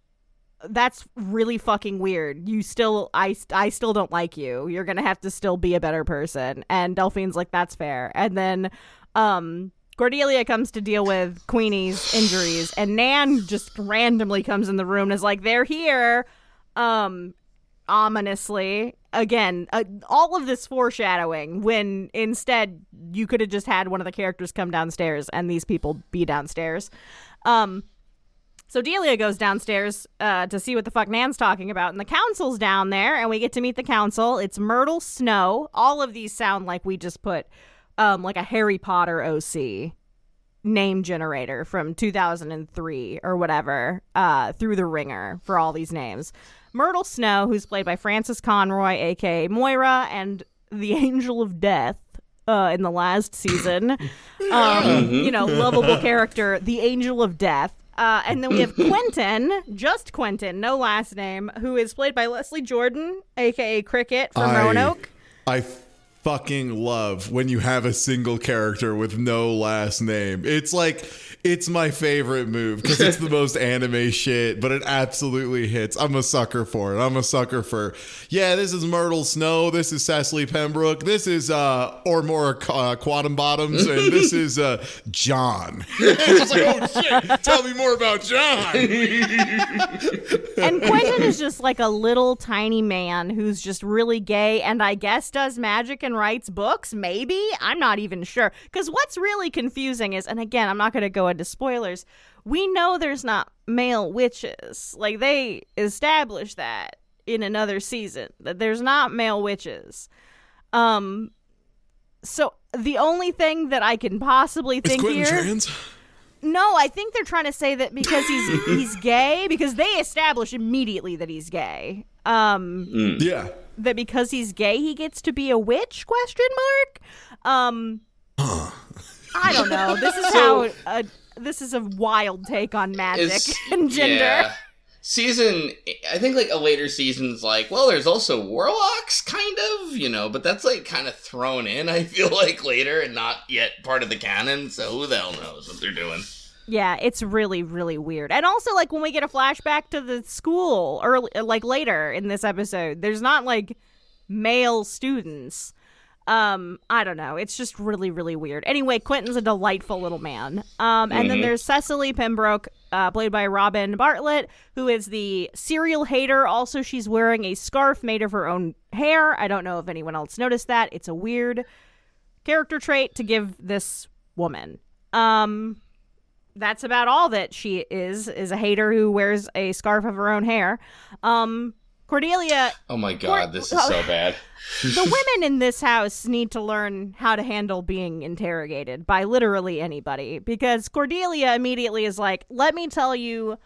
that's really fucking weird. You still, I, I still don't like you. You're gonna have to still be a better person. And Delphine's like, that's fair. And then, um, Cordelia comes to deal with Queenie's injuries, and Nan just randomly comes in the room and is like, they're here, um, ominously. again, uh, all of this foreshadowing when instead you could have just had one of the characters come downstairs and these people be downstairs. Um, so Delia goes downstairs uh, to see what the fuck Nan's talking about, and the council's down there, and we get to meet the council. It's Myrtle Snow. All of these sound like we just put um, like a Harry Potter OC name generator from 2003 or whatever uh, through the ringer for all these names. Myrtle Snow, who's played by Frances Conroy, aka Moira, and the Angel of Death. Uh, in the last season, um, you know, lovable character, the Angel of Death. Uh, and then we have Quentin, just Quentin, no last name, who is played by Leslie Jordan, aka Cricket from I- Roanoke. I fucking love when you have a single character with no last name. It's like it's my favorite move because it's the most anime shit, but it absolutely hits. I'm a sucker for it. I'm a sucker for yeah. This is Myrtle Snow. This is Cecily Pembroke. This is uh or more uh, Quantum Bottoms, and this is uh John. it's like oh shit. Tell me more about John. and Quentin is just like a little tiny man who's just really gay and I guess does magic and writes books. Maybe. I'm not even sure. Because what's really confusing is, and again, I'm not going to go into spoilers, we know there's not male witches. Like, they established that in another season, that there's not male witches. Um, so the only thing that I can possibly think Quentin here. trans? No, I think they're trying to say that because he's he's gay because they establish immediately that he's gay. Um Yeah. that because he's gay he gets to be a witch question mark? Um I don't know. This is So- how uh, this is a wild take on magic and gender. yeah. Season, I think like a later season's like, well, there's also warlocks, kind of, you know, but that's like kind of thrown in. I feel like later and not yet part of the canon. So who the hell knows what they're doing? Yeah, it's really really weird. And also like when we get a flashback to the school early like later in this episode, there's not like male students. Um, I don't know. It's just really really weird. Anyway, Quentin's a delightful little man. Um, and then Mhm. there's Cecily Pembroke, uh, played by Robin Bartlett, who is the serial hater. Also, she's wearing a scarf made of her own hair. I don't know if anyone else noticed that. It's a weird character trait to give this woman. Um, that's about all that she is is a hater who wears a scarf of her own hair um cordelia Oh my god, this is so bad. the women in this house need to learn how to handle being interrogated by literally anybody because cordelia immediately is like let me tell you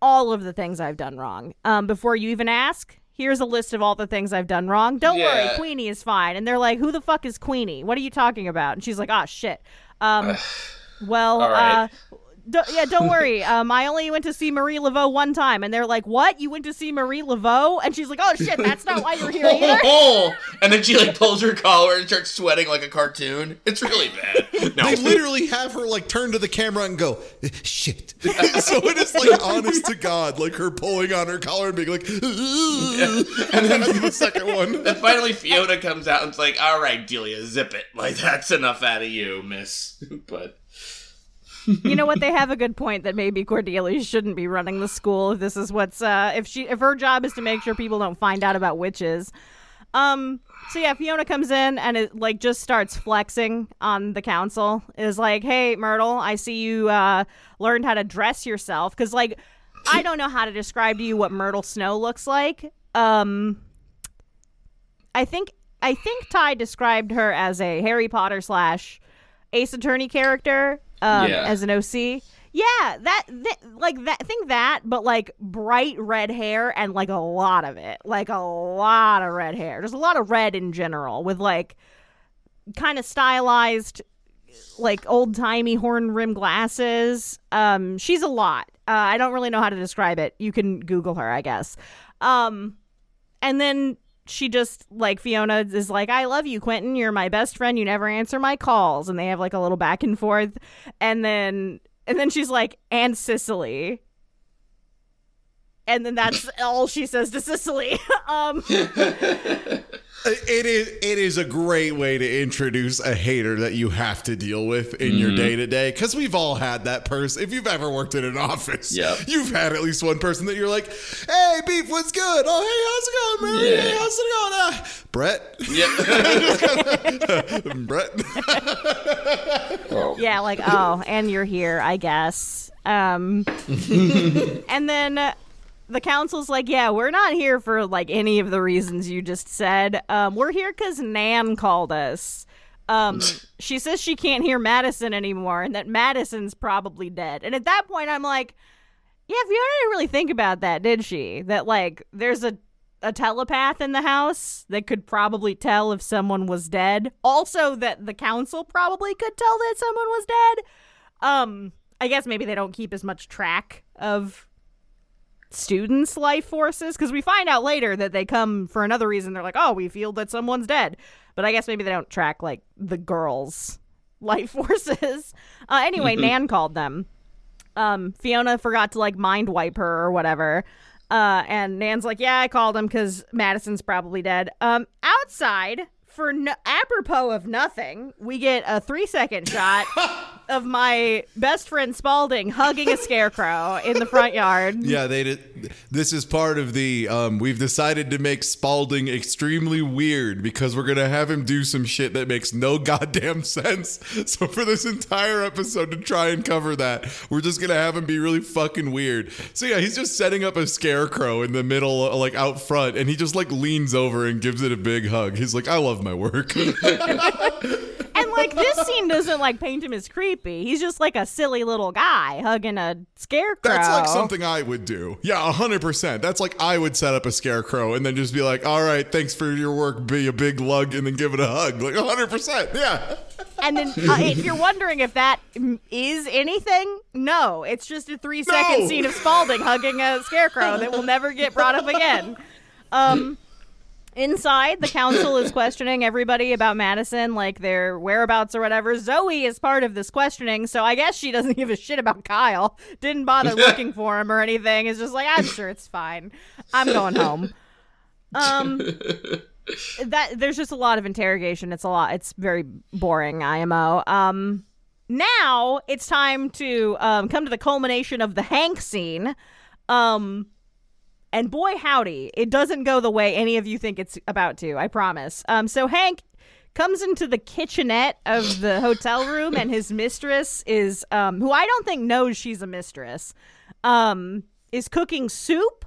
all of the things i've done wrong. Um before you even ask here's a list of all the things i've done wrong. Don't worry queenie is fine. And they're like who the fuck is queenie? What are you talking about? And she's like "Ah, shit. Um well right. uh D- yeah, don't worry. Um, I only went to see Marie Laveau one time, and they're like, "What? You went to see Marie Laveau?" And she's like, "Oh shit, that's not why you're here either." and then she like pulls her collar and starts sweating like a cartoon. It's really bad. No. They literally have her like turn to the camera and go, shit. so it is like honest to God, like her pulling on her collar and being like, and then the second one. Then finally Fiona comes out and's like, "All right, Delia, zip it. Like that's enough out of you, Miss." But you know what? They have a good point that maybe Cordelia shouldn't be running the school if this is what's uh if she if her job is to make sure people don't find out about witches. Um so yeah, Fiona comes in and it like just starts flexing on the council. Is like, "Hey, Myrtle, I see you uh learned how to dress yourself cuz like I don't know how to describe to you what Myrtle Snow looks like. Um I think I think Ty described her as a Harry Potter slash Ace Attorney character um, Yeah. as an OC. Yeah, that th- like that. Think that, but like bright red hair and like a lot of it, like a lot of red hair. There's a lot of red in general with like kind of stylized, like old timey horn rim glasses. Um, she's a lot. Uh, I don't really know how to describe it. You can Google her, I guess. Um, and then she just like Fiona is like, I love you, Quentin. You're my best friend. You never answer my calls. And they have like a little back and forth. And then and then she's like, and Cecily. and then that's all she says to Cecily. um, It is it is a great way to introduce a hater that you have to deal with in your day to day because we've all had that person. If you've ever worked in an office, Yep. you've had at least one person that you're like, "Hey, beef, what's good? Oh, hey, how's it going, man? Yeah. Hey, how's it going? Uh, Brett, Yep. Brett." Oh. yeah, like oh, and you're here, I guess. Um, and then uh, the council's like, yeah, we're not here for like any of the reasons you just said. Um, we're here because Nan called us. Um, she says she can't hear Madison anymore, and that Madison's probably dead. And at that point, I'm like, yeah, Fiona didn't really think about that, did she? That like there's a a telepath in the house that could probably tell if someone was dead. Also, that the council probably could tell that someone was dead. Um, I guess maybe they don't keep as much track of students' life forces because we find out later that they come for another reason. They're like, oh, we feel that someone's dead, but I guess maybe they don't track like the girls' life forces. Uh, anyway, Nan called them. Um, Fiona forgot to like mind wipe her or whatever. Uh, and Nan's like, yeah, I called him because Madison's probably dead. Um, outside, for no- apropos of nothing, we get a three second shot of my best friend Spalding hugging a scarecrow in the front yard. Yeah, they did. This is part of the. Um, we've decided to make Spalding extremely weird because we're gonna have him do some shit that makes no goddamn sense. So for this entire episode to try and cover that, we're just gonna have him be really fucking weird. So yeah, he's just setting up a scarecrow in the middle, uh, like out front, and he just like leans over and gives it a big hug. He's like, "I love my work." And like this scene doesn't like paint him as creepy. He's just like a silly little guy hugging a scarecrow. That's like something I would do. Yeah, hundred percent. That's like I would set up a scarecrow and then just be like, "All right, thanks for your work. Be a big lug and then give it a hug." Like hundred percent. Yeah. And then, uh, if you're wondering if that mm, anything, no, it's just a three second No. scene of Spalding hugging a scarecrow that will never get brought up again. Um, inside, the council is questioning everybody about Madison, like their whereabouts or whatever. Zoe is part of this questioning, so I guess she doesn't give a shit about Kyle. Didn't bother looking for him or anything. Is just like, I'm sure it's fine. I'm going home. Um that there's just a lot of interrogation. It's a lot. It's very boring. IMO. Um, now it's time to um come to the culmination of the Hank scene. Um, and boy howdy, it doesn't go the way any of you think it's about to. I promise. Um, so Hank comes into the kitchenette of the hotel room, and his mistress is um, who I don't think knows she's a mistress. Um, is cooking soup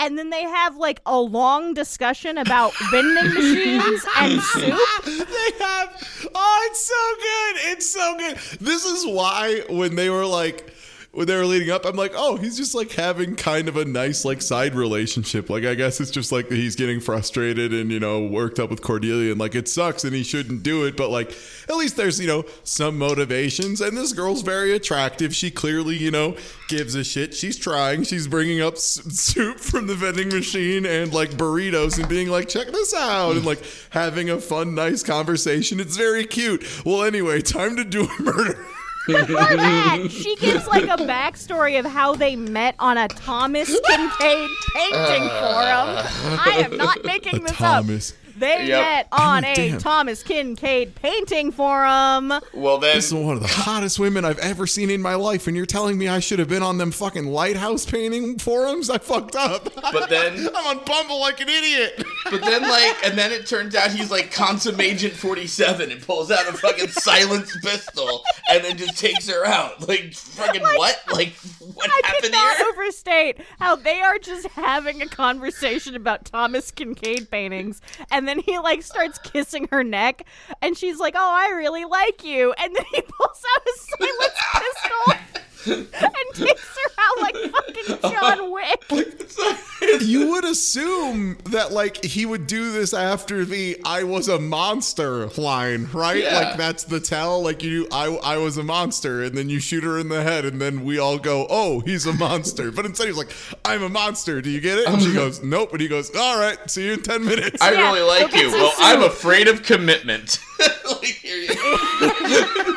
and then they have like a long discussion about vending machines and soup. they have. Oh, it's so good. It's so good. This is why when they were like. When they were leading up, I'm like, oh, he's just like having kind of a nice like side relationship. Like I guess it's just like he's getting frustrated and you know worked up with Cordelia and like it sucks and he shouldn't do it, but like at least there's you know some motivations. And this girl's very attractive. She clearly you know gives a shit. She's trying. She's bringing up soup from the vending machine and like burritos and being like, check this out and like having a fun, nice conversation. It's very cute. Well, anyway, time to do a murder. Before that, she gives like a backstory of how they met on a Thomas Kinkade painting uh, forum. I am not making this Thomas. up. They Yep. met oh, on God a damn. Thomas Kinkade painting forum. Well then, This is one of the hottest women I've ever seen in my life, and you're telling me I should have been on them fucking lighthouse painting forums? I fucked up. But then- I'm on Bumble like an idiot. but then like, and then it turns out he's like consummate agent forty seven and pulls out a fucking silenced pistol and then just takes her out. Like fucking what? Like what I happened cannot here? overstate how they are just having a conversation about Thomas Kinkade paintings, and then he like starts kissing her neck, and she's like, "Oh, I really like you," and then he pulls out a silenced pistol and takes her out like fucking John Wick. you would assume that like he would do this after the "I was a monster" line, right? Yeah. Like that's the tell. Like you, I, I was a monster, and then you shoot her in the head, and then we all go, "Oh, he's a monster." But instead, he's like, "I'm a monster." Do you get it? And she goes, "Nope." And he goes, "All right, see you in ten minutes." I Yeah, really like you. some Well, I'm afraid of commitment. like, here you And like again,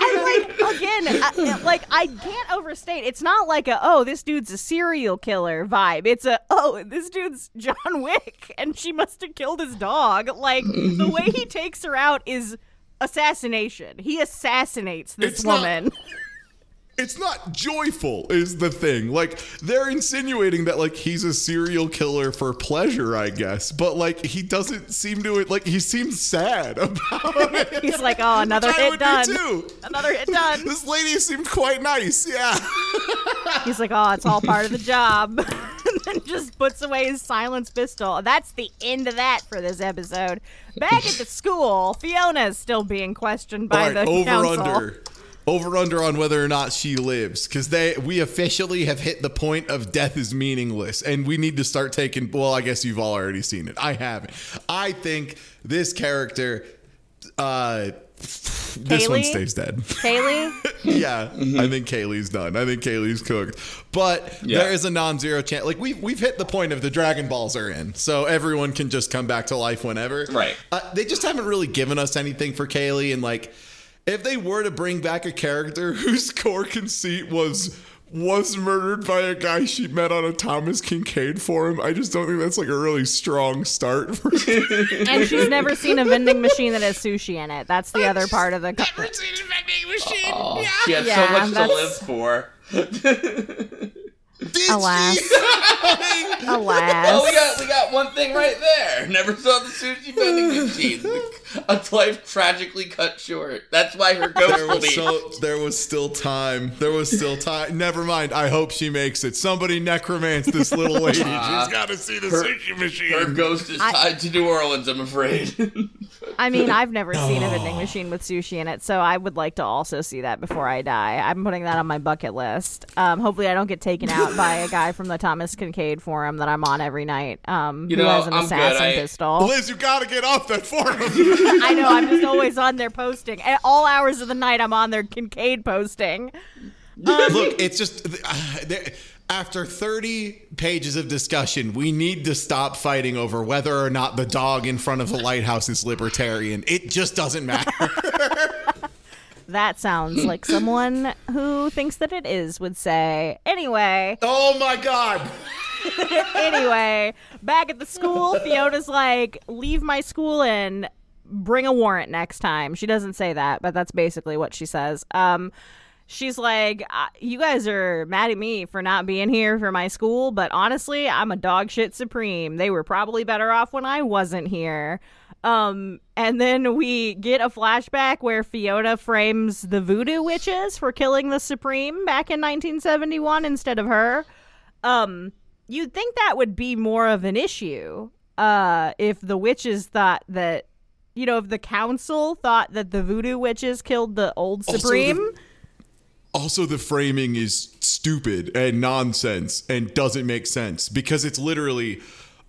I, like I can't overstate. It's not like a oh this dude's a serial killer vibe. It's a oh this dude's John Wick and she must have killed his dog. Like the way he takes her out is assassination. He assassinates this It's not- woman. It's not joyful is the thing like they're insinuating that like he's a serial killer for pleasure i guess but like he doesn't seem to it like he seems sad about it He's like, oh, another hit done. too. Another hit done. this lady seemed quite nice yeah He's like, oh, it's all part of the job. and then just puts away his silenced pistol. That's the end of that for this episode. Back at the school, fiona is still being questioned by right, the over council. under over under on whether or not she lives because they we officially have hit the point of death is meaningless and we need to start taking well i guess you've all already seen it i haven't i think this character uh this one stays dead Kaylee? yeah, I think Kaylee's done. I think Kaylee's cooked. But Yeah. there is a non-zero chance. Like we've we've hit the point of the Dragon Balls are in, so everyone can just come back to life whenever. Right. Uh, they just haven't really given us anything for Kaylee, and like, if they were to bring back a character whose core conceit was was murdered by a guy she met on a Thomas Kinkade forum, I just don't think that's like a really strong start for and she's never seen a vending machine that has sushi in it. That's the other part of the. Co- Never seen a vending machine. Oh, yeah. she had Yeah, so much to live for. Did Alas. she? Alas. Oh, we got we got one thing right there. Never saw the sushi vending machine. A life tragically cut short. That's why her ghost There will was be. so there was still time. There was still time. Never mind. I hope she makes it. Somebody necromance this little lady. She's got to see the her- sushi machine. her ghost is I- tied to New Orleans. I'm afraid. I mean, I've never seen a vending machine with sushi in it, so I would like to also see that before I die. I'm putting that on my bucket list. Um, hopefully, I don't get taken out by a guy from the Thomas Kinkade forum that I'm on every night. Um, You who know, has an I'm good. assassin I- pistol. Liz, you got to get off that forum. I know. I'm just always on there posting. At all hours of the night, I'm on there Kinkade posting. Look, it's just uh, after 30 pages of discussion, we need to stop fighting over whether or not the dog in front of the lighthouse is libertarian. It just doesn't matter. That sounds like someone who thinks that it is would say. Anyway, oh my god. anyway, back at the school, Fiona's like, leave my school and bring a warrant next time. She doesn't say that, but that's basically what she says. Um, she's like, "Uh, you guys are mad at me for not being here for my school, but honestly, I'm a dog shit supreme. They were probably better off when I wasn't here. Um, and then we get a flashback where Fiona frames the voodoo witches for killing the Supreme back in 1971 instead of her. Um, you'd think that would be more of an issue uh, if the witches thought that, you know, if the council thought that the voodoo witches killed the old Also, Supreme. the- Also, the framing is stupid and nonsense and doesn't make sense because it's literally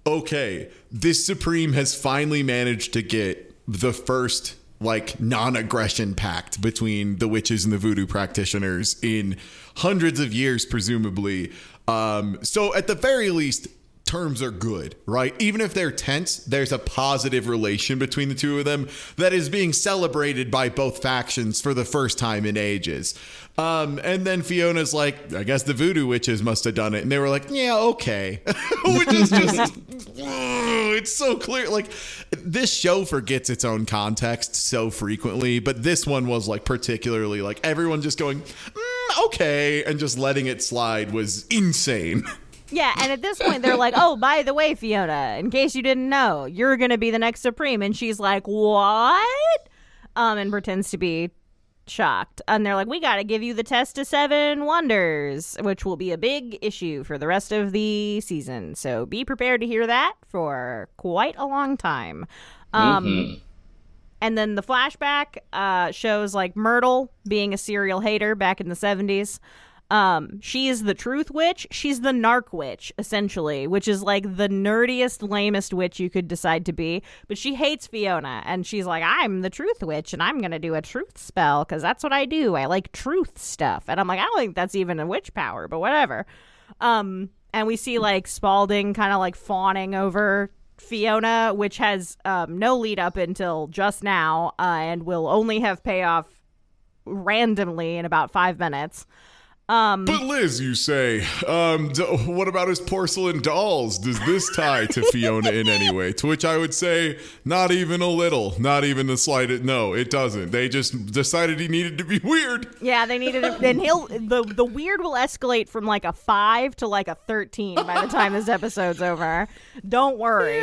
okay, this Supreme has finally managed to get the first like non-aggression pact between the witches and the voodoo practitioners in hundreds of years presumably um so at the very least terms are good, right? Even if they're tense, there's a positive relation between the two of them that is being celebrated by both factions for the first time in ages. Um, and then Fiona's like, I guess the voodoo witches must have done it. And they were like, yeah, okay. Which is just, it's so clear. Like, this show forgets its own context so frequently, but this one was like particularly like everyone just going, mm, okay, and just letting it slide was insane. Yeah, and at this point they're like, "Oh, by the way, Fiona, in case you didn't know, you're going to be the next Supreme." And she's like, "What?" Um and pretends to be shocked. And they're like, "We got to give you the test of 7 wonders, which will be a big issue for the rest of the season. So be prepared to hear that for quite a long time." Um And then the flashback uh, shows like Myrtle being a serial hater back in the 70s. Um, she is the truth witch. She's the narc witch, essentially, which is like the nerdiest, lamest witch you could decide to be. But she hates Fiona, and she's like, I'm the truth witch, and I'm to do a truth spell because that's what I do. I like truth stuff. And I'm like, I don't think that's even a witch power, but whatever. Um, and we see like Spalding kind of like fawning over Fiona, which has um, no lead up until just now, uh, and will only have payoff randomly in about five minutes. Um, But Liz, you say, um, d- what about his porcelain dolls? Does this tie to Fiona in any way? To which I would say, not even a little, not even the slightest. No, it doesn't. They just decided he needed to be weird. yeah, they needed. Then he'll the the weird will escalate from like a five to like a thirteen by the time this episode's over. Don't worry.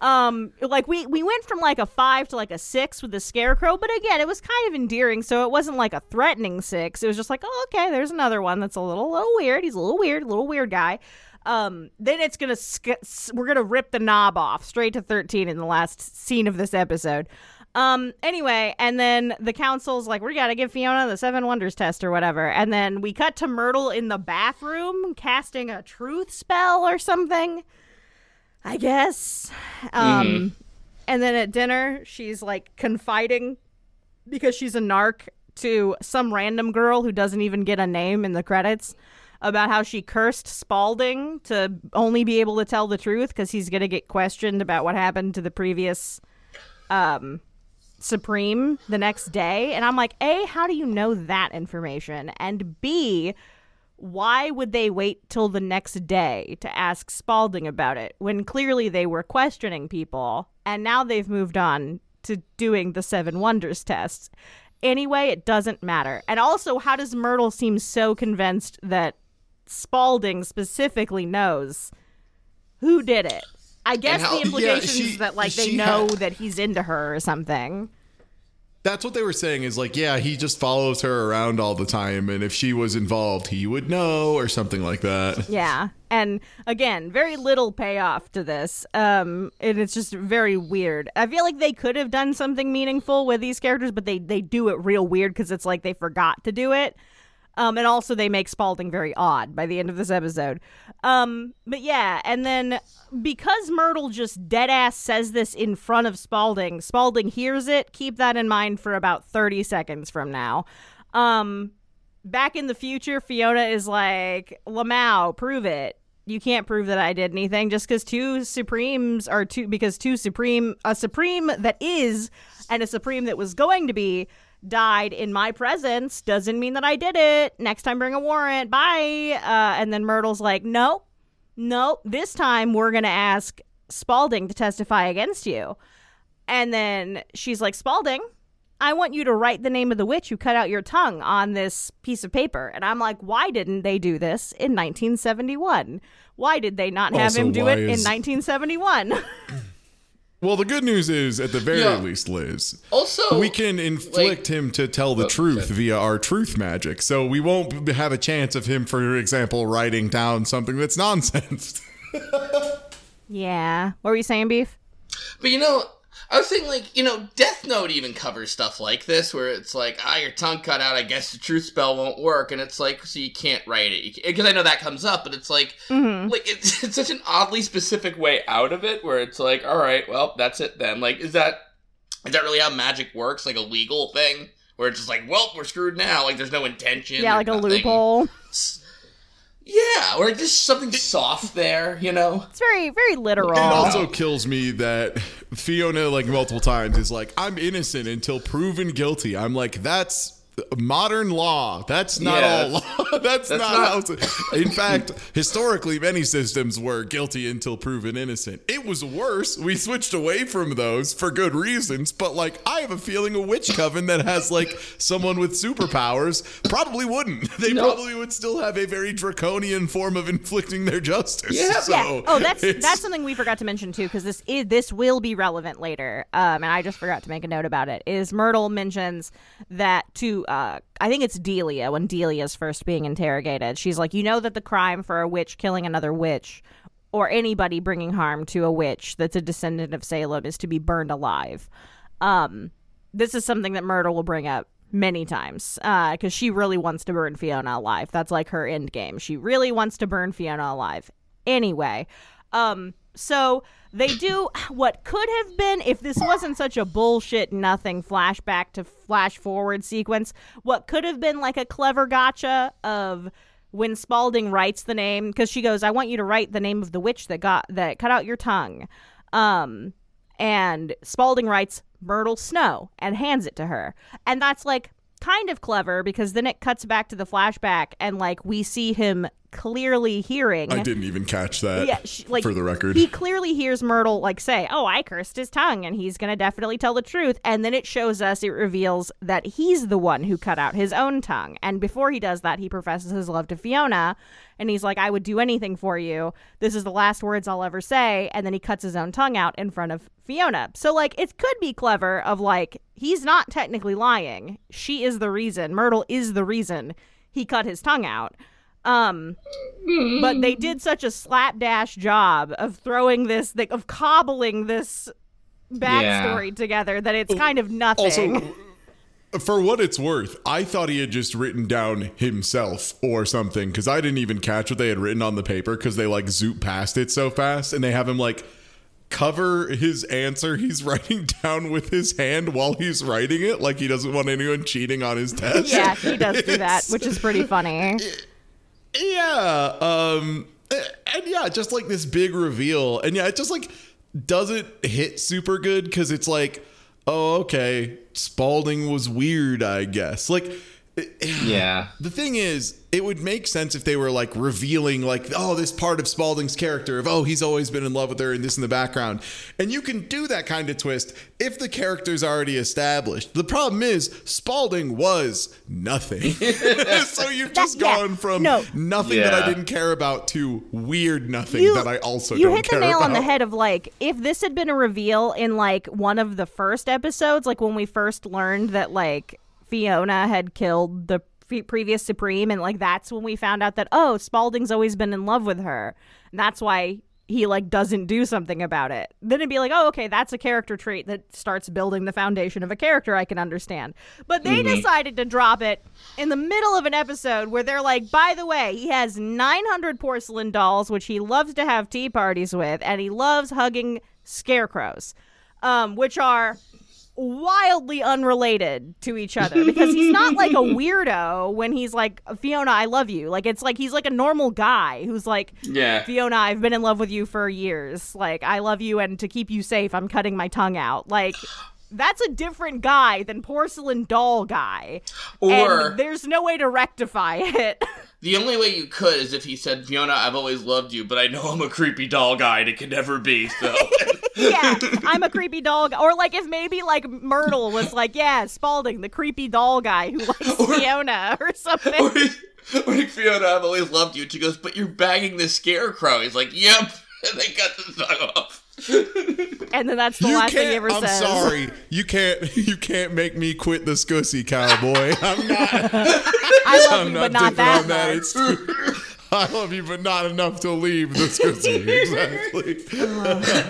Um, like we we went from like a five to like a six with the scarecrow, but again, it was kind of endearing, so it wasn't like a threatening six. It was just like, oh, okay, there's another one that's a little little weird. He's a little weird, little weird guy. Um, then it's gonna sk- we're gonna rip the knob off straight to thirteen in the last scene of this episode. Um, anyway, and then the council's like, we gotta give Fiona the Seven Wonders test or whatever. And then we cut to Myrtle in the bathroom casting a truth spell or something. I guess. Um, and then at dinner, she's like confiding because she's a narc to some random girl who doesn't even get a name in the credits about how she cursed Spalding to only be able to tell the truth because he's going to get questioned about what happened to the previous um, Supreme the next day. And I'm like, A, how do you know that information? And B, why would they wait till the next day to ask Spalding about it when clearly they were questioning people and now they've moved on to doing the Seven Wonders tests? Anyway, it doesn't matter. And also, how does Myrtle seem so convinced that Spalding specifically knows who did it? I guess how- the yeah, implications she- that like they know had- that he's into her or something. That's what they were saying is like, yeah, he just follows her around all the time. And if she was involved, he would know or something like that. Yeah. And again, very little payoff to this. Um and it's just very weird. I feel like they could have done something meaningful with these characters, but they they do it real weird cuz it's like they forgot to do it. Um and also they make Spalding very odd by the end of this episode. Um but yeah, and then because Myrtle just dead ass says this in front of Spalding, Spalding hears it. Keep that in mind for about 30 seconds from now. Um back in the future, Fiona is like, Lamau, prove it. You can't prove that I did anything just because two Supremes are two, because two Supreme, a Supreme that is and a Supreme that was going to be died in my presence doesn't mean that I did it. Next time, bring a warrant. Bye. Uh, and then Myrtle's like, nope, nope. This time we're going to ask Spalding to testify against you. And then she's like, Spalding, I want you to write the name of the witch who cut out your tongue on this piece of paper. And I'm like, why didn't they do this in 1971? Why did they not have Also, him do it in 1971? Well, the good news is, at the very Yeah. least, Liz, Also, we can inflict him to tell the Oh, truth okay. via our truth magic. So we won't have a chance of him, for example, writing down something that's nonsense. yeah. What were you saying, Beef? But you know, I was thinking like, you know, Death Note even covers stuff like this where it's like, ah, your tongue cut out, I guess the truth spell won't work. And it's like, so you can't write it. Because I know that comes up, but it's like, Mm-hmm. like it's, it's such an oddly specific way out of it where it's like, all right, well, that's it then. Like, is that, is that really how magic works? Like a legal thing? Where it's just like, well, we're screwed now. Like, there's no intention. Yeah, like a nothing. loophole. Yeah, or just something soft there, you know? It's very, very literal. It also kills me that Fiona, like multiple times, is like, "I'm innocent until proven guilty." I'm like, "That's modern law. That's not Yeah, all law. That's, that's not, not- how." In fact, historically, many systems were guilty until proven innocent. It was worse. We switched away from those for good reasons. But like, I have a feeling a witch coven that has like someone with superpowers probably wouldn't. They Nope. probably would still have a very draconian form of inflicting their justice. Yeah. So yeah. Oh, that's that's something we forgot to mention too, because this is this will be relevant later. Um, and I just forgot to make a note about it. Is Myrtle mentions that to uh, I think it's Delia when Delia's first being interrogated. She's like, you know that the crime for a witch killing another witch, or anybody bringing harm to a witch that's a descendant of Salem, is to be burned alive. Um, this is something that Myrtle will bring up many times because she really wants to burn Fiona alive. That's like her end game. She really wants to burn Fiona alive. Anyway, um, so they do what could have been if this wasn't such a bullshit nothing flashback to flash forward sequence. What could have been like a clever gotcha of when Spalding writes the name because she goes, "I want you to write the name of the witch that got that cut out your tongue." Um, and Spalding writes Myrtle Snow and hands it to her. And that's like kind of clever because then it cuts back to the flashback and like we see him clearly hearing I didn't even catch that. yeah, sh- like for the record. he clearly hears Myrtle like say, "Oh, I cursed his tongue," and he's gonna definitely tell the truth. And then it shows us, it reveals that he's the one who cut out his own tongue. And before he does that, he professes his love to Fiona, and he's like, "I would do anything for you. This is the last words I'll ever say." And then he cuts his own tongue out in front of Fiona. So like, it could be clever of like he's not technically lying. She is the reason. Myrtle is the reason he cut his tongue out. Um, but they did such a slapdash job of throwing this, like, of cobbling this backstory together that it's kind of nothing. Also, for what it's worth, I thought he had just written down himself or something because I didn't even catch what they had written on the paper because they like zoop past it so fast and they have him like cover his answer he's writing down with his hand while he's writing it like he doesn't want anyone cheating on his test. yeah, he does do that, which is pretty funny. Yeah um and yeah just like this big reveal. And yeah it just like doesn't hit super good because it's like oh okay spalding was weird i guess. Like Yeah. the thing is it would make sense if they were like revealing like oh this part of spalding's character of oh he's always been in love with her and this in the background. And you can do that kind of twist if the character's already established. The problem is spalding was nothing. So you've just yeah, gone from no. nothing that i didn't care about to weird nothing You- that i also you don't hit the care nail on the head of like if this had been a reveal in like one of the first episodes like when we first learned that like fiona had killed the pre- previous supreme and like that's when we found out that oh spalding's always been in love with her. And that's why he like doesn't do something about it. Then it'd be like oh okay that's a character trait that starts building the foundation of a character i can understand. But they decided to drop it in the middle of an episode where they're like by the way he has 900 porcelain dolls which he loves to have tea parties with and he loves hugging scarecrows um, which are wildly unrelated to each other because he's not like a weirdo when he's like Fiona I love you. Like it's like he's like a normal guy who's like Yeah. Fiona I've been in love with you for years. Like I love you and to keep you safe I'm cutting my tongue out. Like that's a different guy than porcelain doll guy Or and there's no way to rectify it the only way you could is if he said, Fiona, I've always loved you, but I know I'm a creepy doll guy and it can never be, so. yeah, I'm a creepy doll. Or like if maybe like Myrtle was like, yeah, Spalding, the creepy doll guy who likes Fiona or something. or, or like, Fiona, I've always loved you. And she goes, but you're bagging the scarecrow. He's like, yep. And they cut the tongue off. And then that's the you last thing he ever I'm says. sorry. You can't. You can't make me quit the scussy cowboy. I'm not. I love I'm you, not but not that, on that. much. It's true. I love you, but not enough to leave the scussy. Exactly.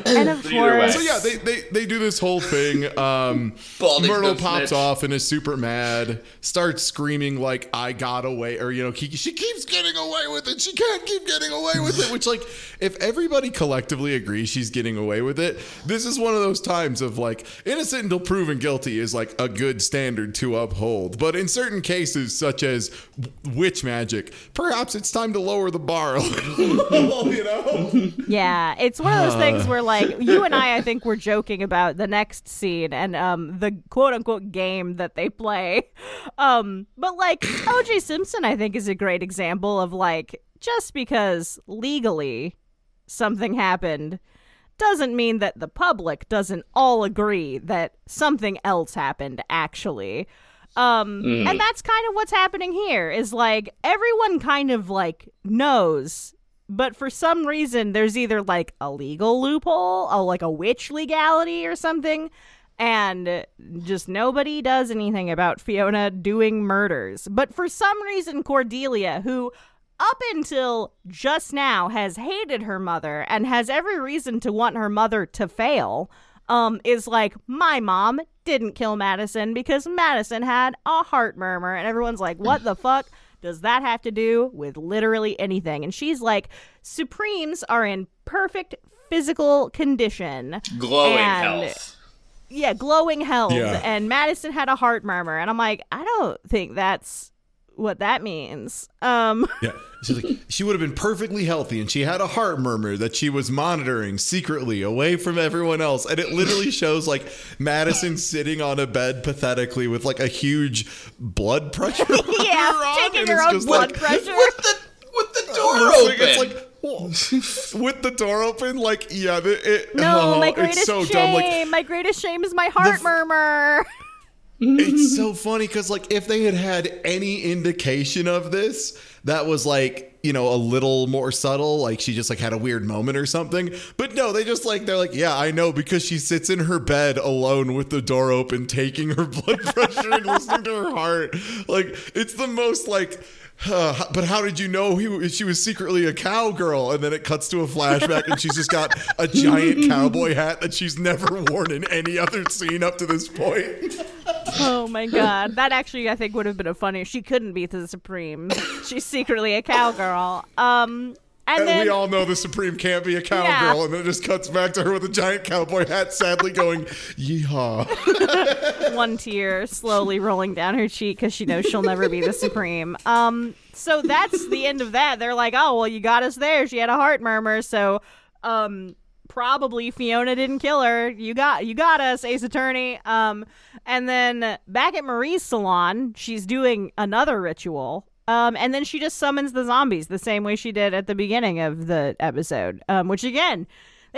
And of course, So yeah, they, they they do this whole thing. Um, Myrtle pops snitch. off and is super mad. Starts screaming like "I got away," or you know, she, she keeps getting away with it. She can't keep getting away with it. Which like, if everybody collectively agrees she's getting away with it, this is one of those times of like innocent until proven guilty is like a good standard to uphold. But in certain cases, such as witch magic, perhaps it's time to lower the bar a little. you know. yeah, it's one of those things where like you and I, I think, were joking about the next scene and um the quote unquote game that they play. Um, but like O.J. Simpson, I think, is a great example of like just because legally something happened doesn't mean that the public doesn't all agree that something else happened actually. Um and that's kind of what's happening here is like everyone kind of like knows but for some reason there's either like a legal loophole, or like a witch legality or something and just nobody does anything about Fiona doing murders. But for some reason Cordelia who up until just now has hated her mother and has every reason to want her mother to fail um is like my mom didn't kill Madison because Madison had a heart murmur and everyone's like what the fuck does that have to do with literally anything and she's like supremes are in perfect physical condition Glowing And- health. yeah, glowing health. Yeah. And Madison had a heart murmur. And I'm like, I don't think that's what that means. Um, Yeah. She's like, she would have been perfectly healthy and she had a heart murmur that she was monitoring secretly away from everyone else. And it literally shows like Madison sitting on a bed pathetically with like a huge blood pressure. yeah, on, taking and own just blood like, pressure. with the with the door Listen, open. It's like with the door open, like yeah, the, it, no, oh, my it's greatest so shame. dumb. Like my greatest shame is my heart f- murmur. It's so funny because like if they had had any indication of this that was like you know a little more subtle like she just like had a weird moment or something. But no they just like they're like yeah i know because she sits in her bed alone with the door open taking her blood pressure and listening to her heart. Like it's the most like uh, but how did you know he, she was secretly a cowgirl? And then it cuts to a flashback, and she's just got a giant cowboy hat that she's never worn in any other scene up to this point. Oh my god, that actually I think would have been a funny. She couldn't be the Supreme. She's secretly a cowgirl. Um, and, And then we all know the Supreme can't be a cowgirl, Yeah. and then it just cuts back to her with a giant cowboy hat, sadly going, "Yeehaw!" one tear slowly rolling down her cheek because she knows she'll never be the supreme. Um, so that's the end of that. They're like, oh well, you got us there. She had a heart murmur, so um, probably Fiona didn't kill her. You got you got us, Ace Attorney. Um, and then back at Marie's salon, she's doing another ritual. Um, and then she just summons the zombies the same way she did at the beginning of the episode. Um, which again,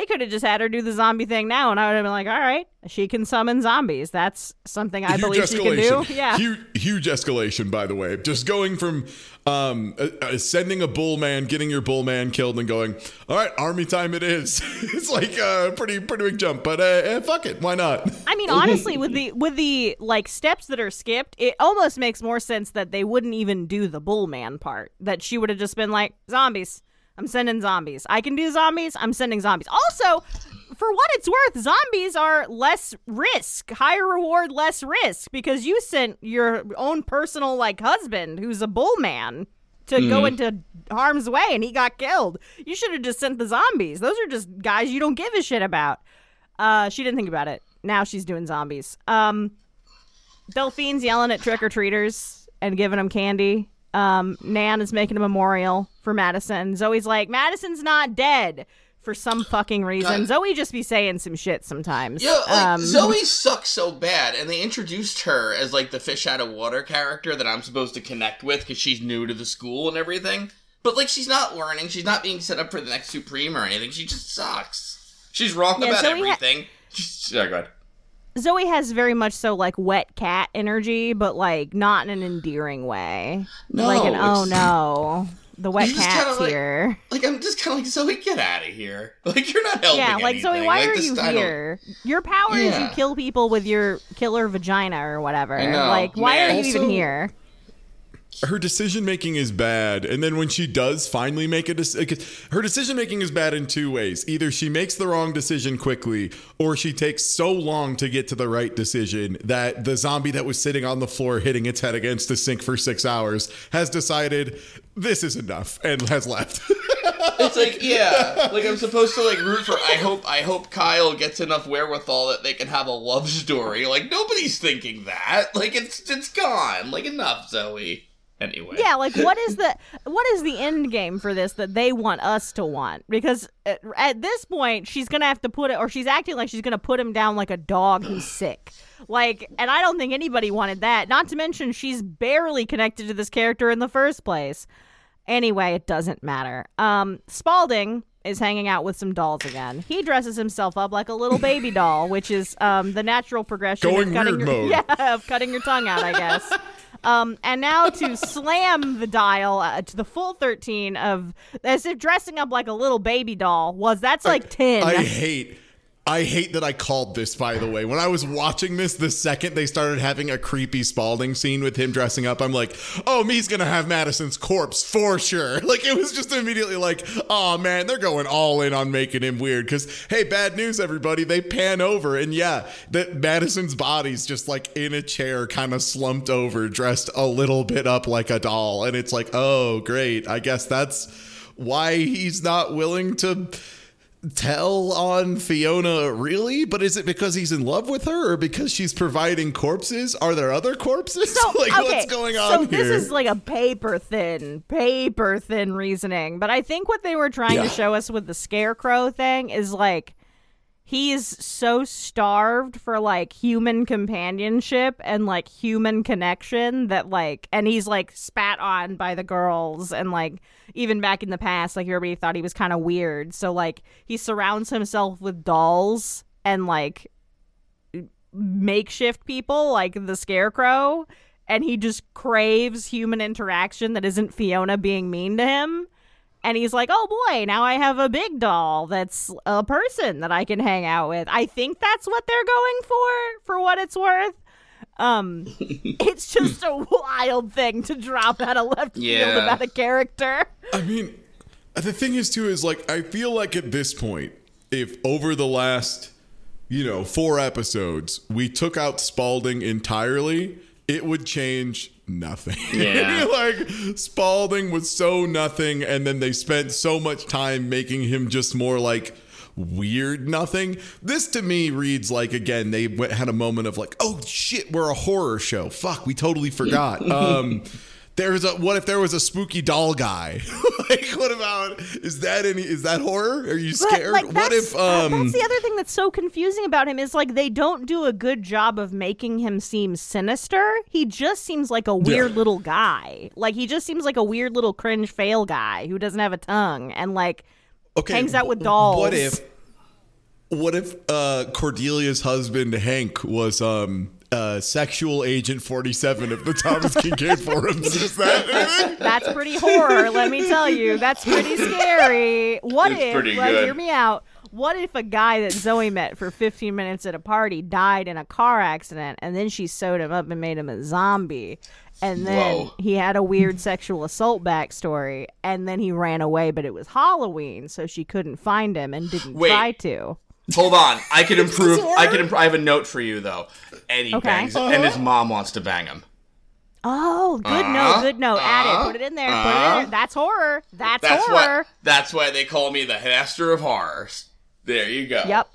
they could have just had her do the zombie thing now, and I would have been like, all right, she can summon zombies. That's something I huge believe she can do. Yeah. huge, huge escalation. By the way, just going from um, uh, sending a bull man, getting your bull man killed, and going, "All right, army time it is." it's like a pretty pretty big jump, but uh, eh, fuck it, why not? I mean, honestly, with the with the like steps that are skipped, it almost makes more sense that they wouldn't even do the bull man part. That she would have just been like, zombies. I'm sending zombies. I can do zombies. I'm sending zombies. Also, for what it's worth, zombies are less risk, higher reward, less risk because you sent your own personal like husband, who's a bull man, to go into harm's way and he got killed. You should have just sent the zombies. Those are just guys you don't give a shit about. Uh, she didn't think about it. Now she's doing zombies. Um, Delphine's yelling at trick or treaters and giving them candy. Um, Nan is making a memorial for Madison. Zoe's like, Madison's not dead for some fucking reason. God. Zoe just be saying some shit sometimes. Yeah, like um, Zoe sucks so bad, and they introduced her as like the fish out of water character that I'm supposed to connect with because she's new to the school and everything. But like, she's not learning. She's not being set up for the next Supreme or anything. She just sucks. She's wrong Yeah, about Zoe ha- everything. yeah, go ahead. Zoe has very much so like wet cat energy, but like not in an endearing way. No, like an oh no, the wet You cat's kinda, like- here. Like I'm just kind of like Zoe, get out of here. Like you're not helping. Yeah, like Zoe, why Like, are you here? Your power is you kill people with your killer vagina or whatever. I know, Like, why man. are you even here? her decision making is bad and then when she does finally make a decision her decision making is bad in two ways either she makes the wrong decision quickly or she takes so long to get to the right decision that the zombie that was sitting on the floor hitting its head against the sink for six hours has decided this is enough and has left It's like yeah, like I'm supposed to like root for. I hope I hope Kyle gets enough wherewithal that they can have a love story. Like nobody's thinking that. Like it's it's gone. Like enough, Zoe. Anyway. Yeah, like what is the what is the end game for this that they want us to want? Because at, at this point, she's gonna have to put it, or she's acting like she's gonna put him down like a dog who's sick. Like, and I don't think anybody wanted that. Not to mention, she's barely connected to this character in the first place. Anyway, it doesn't matter. Um, Spalding is hanging out with some dolls again. He dresses himself up like a little baby doll, which is um, the natural progression Going of cutting your. Yeah, of cutting your tongue out, I guess. Um, and now to slam the dial uh, to the full 13 of as if dressing up like a little baby doll was that's like 10. I hate. I hate that I called this, by the way. When I was watching this, the second they started having a creepy Spalding scene with him dressing up, I'm like, oh, me's gonna have Madison's corpse for sure. Like, it was just immediately like, oh man, they're going all in on making him weird. Cause, hey, bad news, everybody. They pan over, and yeah, that Madison's body's just like in a chair, kind of slumped over, dressed a little bit up like a doll. And it's like, oh, great. I guess that's why he's not willing to tell on Fiona really, but is it because he's in love with her or because she's providing corpses? Are there other corpses? So, like okay, what's going on so here? this is like a paper thin, paper thin reasoning. But I think what they were trying Yeah. to show us with the scarecrow thing is like he's so starved for like human companionship and like human connection that like and he's like spat on by the girls and like even back in the past like everybody thought he was kind of weird. So like he surrounds himself with dolls and like makeshift people like the scarecrow and he just craves human interaction that isn't Fiona being mean to him and he's like, "Oh boy, now I have a big doll that's a person that I can hang out with." I think that's what they're going for, for what it's worth. Um, it's just a wild thing to drop out of left field Yeah. about a character. I mean, the thing is too is like I feel like at this point, if over the last, you know, four episodes we took out Spalding entirely, it would change nothing. Yeah. like Spalding was so nothing, and then they spent so much time making him just more like weird nothing. This to me reads like again they went, had a moment of like, oh shit, we're a horror show. Fuck, we totally forgot. um there's a what if there was a spooky doll guy? like what about is that any is that horror? Are you scared? like, what if uh, um that's the other thing that's so confusing about him is like they don't do a good job of making him seem sinister. He just seems like a weird little guy. Like he just seems like a weird little cringe fail guy who doesn't have a tongue and like okay, hangs out with dolls. What if what if uh Cordelia's husband Hank was um uh sexual agent 47 of the Thomas Kinkade forums? Is that? That's pretty horror, let me tell you. That's pretty scary. What It's if, pretty like, good. hear me out. What if a guy that Zoe met for 15 minutes at a party died in a car accident and then she sewed him up and made him a zombie? And then Whoa. he had a weird sexual assault backstory and then he ran away, but it was Halloween, so she couldn't find him and didn't Wait. try to. Hold on, I can improve. I can. Imp- I have a note for you though. And Okay. bangs, and his mom wants to bang him. Oh, good Uh, note, good note. Add uh, it. Put it in there. Put it in there. That's horror. That's, That's horror. why. That's why they call me the master of horrors. There you go. Yep.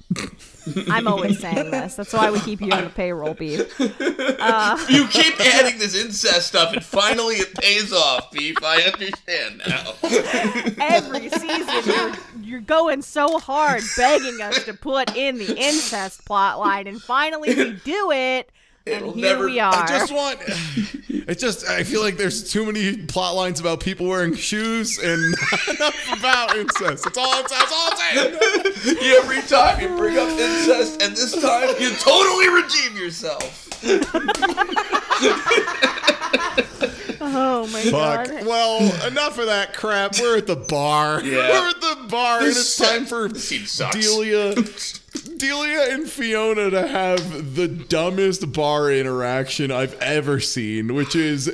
I'm always saying this. That's why we keep you on the payroll, beef. You keep adding this incest stuff, and finally it pays off, Beef. I understand now. Every season, you're, you're going so hard begging us to put in the incest plot line, and finally we do it, and It'll here never- we are. I just want. It's just. I feel like there's too many plot lines about people wearing shoes and not enough about incest. It's all. It's, that's all I'm saying. Every time you bring up incest, and this time you totally redeem yourself. oh my Fuck. god. Well, enough of that crap. We're at the bar. Yeah. We're at the bar, and it's time for this. Delia. Delia and Fiona to have the dumbest bar interaction I've ever seen, which is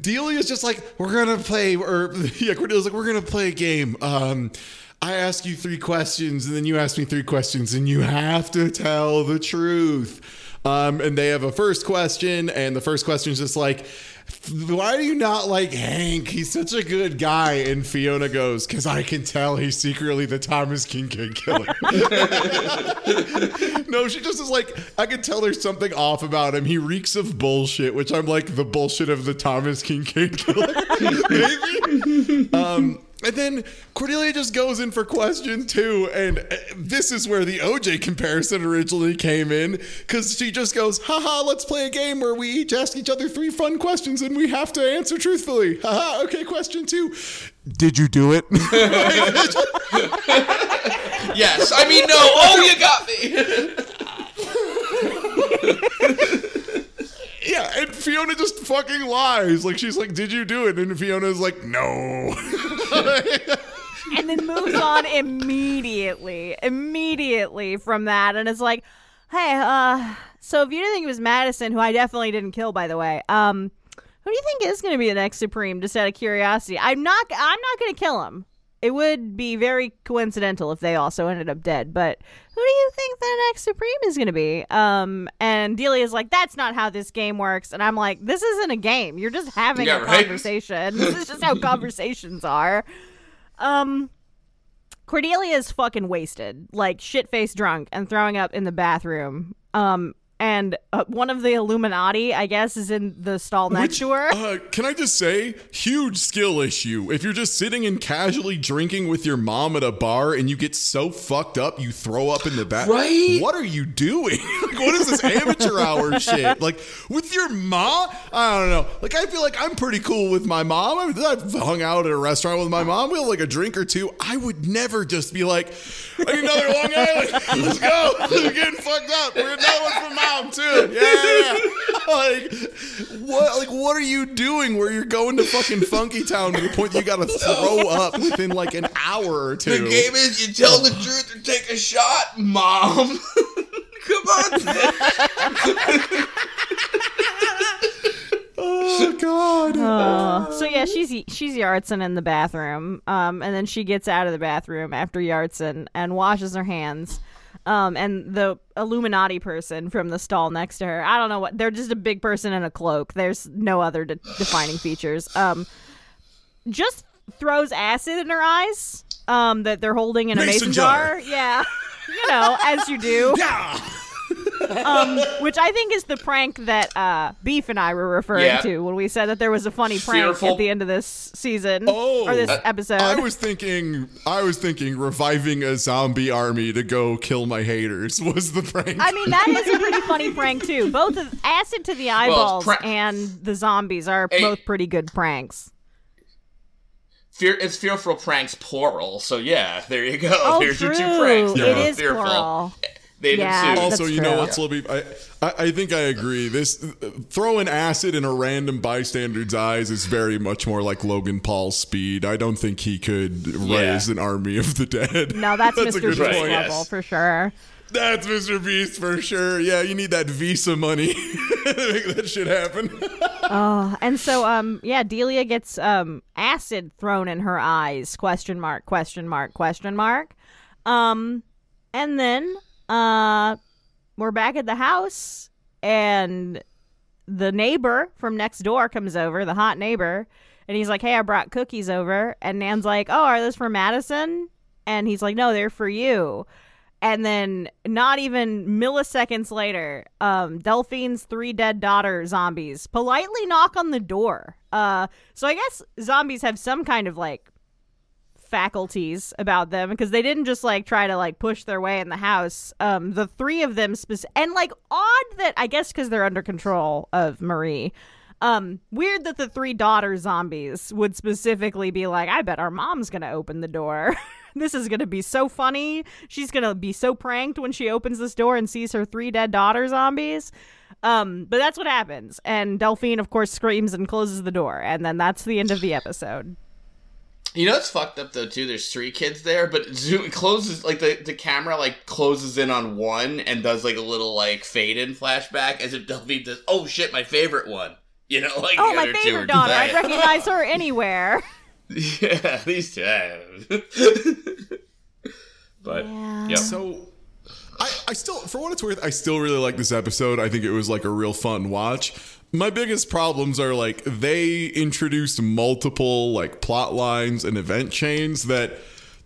Delia's just like, we're gonna play, or yeah, Cordelia's like, we're gonna play a game. Um, I ask you three questions, and then you ask me three questions, and you have to tell the truth. Um, and they have a first question, and the first question is just like, why do you not like Hank? He's such a good guy. And Fiona goes, because I can tell he's secretly the Thomas Kinkade killer. no, she just is like, I can tell there's something off about him. He reeks of bullshit, which I'm like, the bullshit of the Thomas Kinkade killer. Maybe. Um, and then Cordelia just goes in for question two, and uh, this is where the OJ comparison originally came in, because she just goes, haha, let's play a game where we each ask each other three fun questions and we have to answer truthfully. Haha, okay, question two. Did you do it? Yes, I mean no. Oh, you got me. yeah, and Fiona just fucking lies. Like, she's like, did you do it? And Fiona's like, no. and then moves on immediately, immediately from that, and it's like, hey, uh, so if you didn't think it was Madison, who I definitely didn't kill, by the way, um, who do you think is going to be the next Supreme? Just out of curiosity, I'm not, I'm not going to kill him. It would be very coincidental if they also ended up dead, but who do you think the next Supreme is going to be? Um, and Delia's like, that's not how this game works, and I'm like, this isn't a game. You're just having Yeah, a right. conversation. this is just how conversations are. Um, Cordelia is fucking wasted, like shit faced drunk, and throwing up in the bathroom. Um, and uh, one of the Illuminati, I guess, is in the stall next Which, to her. Uh, can I just say, huge skill issue. If you're just sitting and casually drinking with your mom at a bar and you get so fucked up you throw up in the back, Right? What are you doing? like, what is this amateur hour shit? Like with your mom? I don't know. Like I feel like I'm pretty cool with my mom. I've, I've hung out at a restaurant with my mom. We have like a drink or two. I would never just be like, I need another Long Island. Let's go. We're getting fucked up. We're another one from mom too. Yeah. like what? Like what are you doing? Where you're going to fucking Funky Town to the point that you got to throw up within like an hour or two? The game is you tell the truth or take a shot, mom. Come on. Oh God. Uh, so yeah, she's she's Yartson in the bathroom, um, and then she gets out of the bathroom after Yartson and washes her hands. Um, and the Illuminati person from the stall next to her, I don't know what they're just a big person in a cloak. There's no other de- defining features. Um, just throws acid in her eyes. Um, that they're holding in a Mason mason jar. jar. Yeah, you know, as you do Yeah. Um, which I think is the prank that uh, Beef and I were referring Yeah. to when we said that there was a funny prank Fearful. at the end of this season Oh, or this uh, episode. I was thinking, I was thinking, reviving a zombie army to go kill my haters was the prank. I mean, that is a pretty funny prank too. Both of acid to the eyeballs pra- and the zombies are Hey. both pretty good pranks. Fear, it's fearful pranks plural. So yeah, there you go. Oh, There's true. your two pranks. They're It fearful. plural. They've Yeah, ensued. also, that's you know true. what, Slobby? I, I, I think I agree. This throwing acid in a random bystander's eyes is very much more like Logan Paul's speed. I don't think he could Yeah. raise an army of the dead. No, that's, a Mr. good Beast point. point. level Yes. for sure. That's Mr. Beast for sure. Yeah, you need that Visa money to make that shit happen. Oh, and so um yeah, Delia gets um acid thrown in her eyes. Question mark, question mark, question mark. Um and then uh we're back at the house and the neighbor from next door comes over, the hot neighbor, and he's like, "Hey, I brought cookies over." And Nan's like, "Oh, are those for Madison?" And he's like, "No, they're for you." And then, not even milliseconds later, um, Delphine's three dead daughter zombies politely knock on the door. Uh, so I guess zombies have some kind of like faculties about them because they didn't just like try to like push their way in the house. Um, the three of them, spec- and like odd that I guess because they're under control of Marie. Um, weird that the three daughter zombies would specifically be like, I bet our mom's gonna open the door. this is gonna be so funny. She's gonna be so pranked when she opens this door and sees her three dead daughter zombies. Um, but that's what happens. And Delphine, of course, screams and closes the door, and then that's the end of the episode. You know it's fucked up though too. There's three kids there, but zoom closes like the the camera like closes in on one and does like a little like fade in flashback as if Delphine does. Oh shit, my favorite one. You know, like Oh, the my other two favorite are daughter. I'd recognize her anywhere. yeah, these two. but Yeah. yep. So, I, I still, for what it's worth, I still really like this episode. I think it was like a real fun watch. My biggest problems are like they introduced multiple like plot lines and event chains that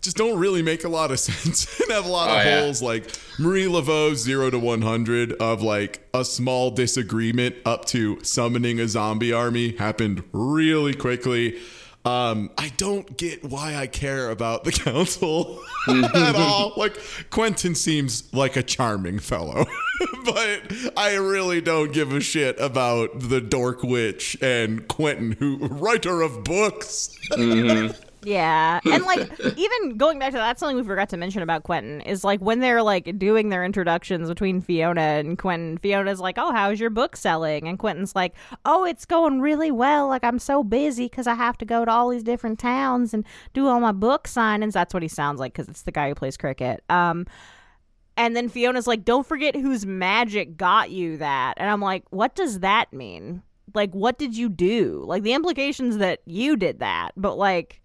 just don't really make a lot of sense and have a lot Oh, of yeah. holes. Like Marie Laveau's zero to one hundred of like a small disagreement up to summoning a zombie army happened really quickly. Um, I don't get why I care about the council at all. Like Quentin seems like a charming fellow, but I really don't give a shit about the dork witch and Quentin, who writer of books. Yeah. And like even going back to that, that's something we forgot to mention about Quentin is like when they're like doing their introductions between Fiona and Quentin, Fiona's like, "Oh, how's your book selling?" And Quentin's like, "Oh, it's going really well. Like I'm so busy cuz I have to go to all these different towns and do all my book signings." That's what he sounds like cuz it's the guy who plays cricket. Um and then Fiona's like, "Don't forget whose magic got you that." And I'm like, "What does that mean?" Like what did you do? Like the implications that you did that, but like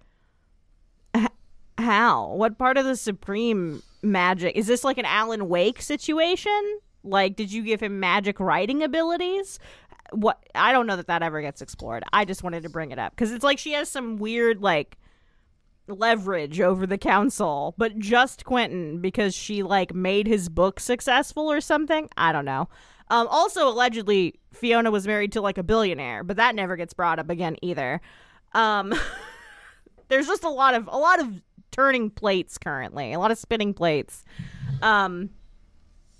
how? What part of the supreme magic is this like an Alan Wake situation? Like, did you give him magic writing abilities? What I don't know that that ever gets explored. I just wanted to bring it up because it's like she has some weird like leverage over the council, but just Quentin because she like made his book successful or something. I don't know. Um, also, allegedly, Fiona was married to like a billionaire, but that never gets brought up again either. Um, there's just a lot of a lot of turning plates currently, a lot of spinning plates. Um,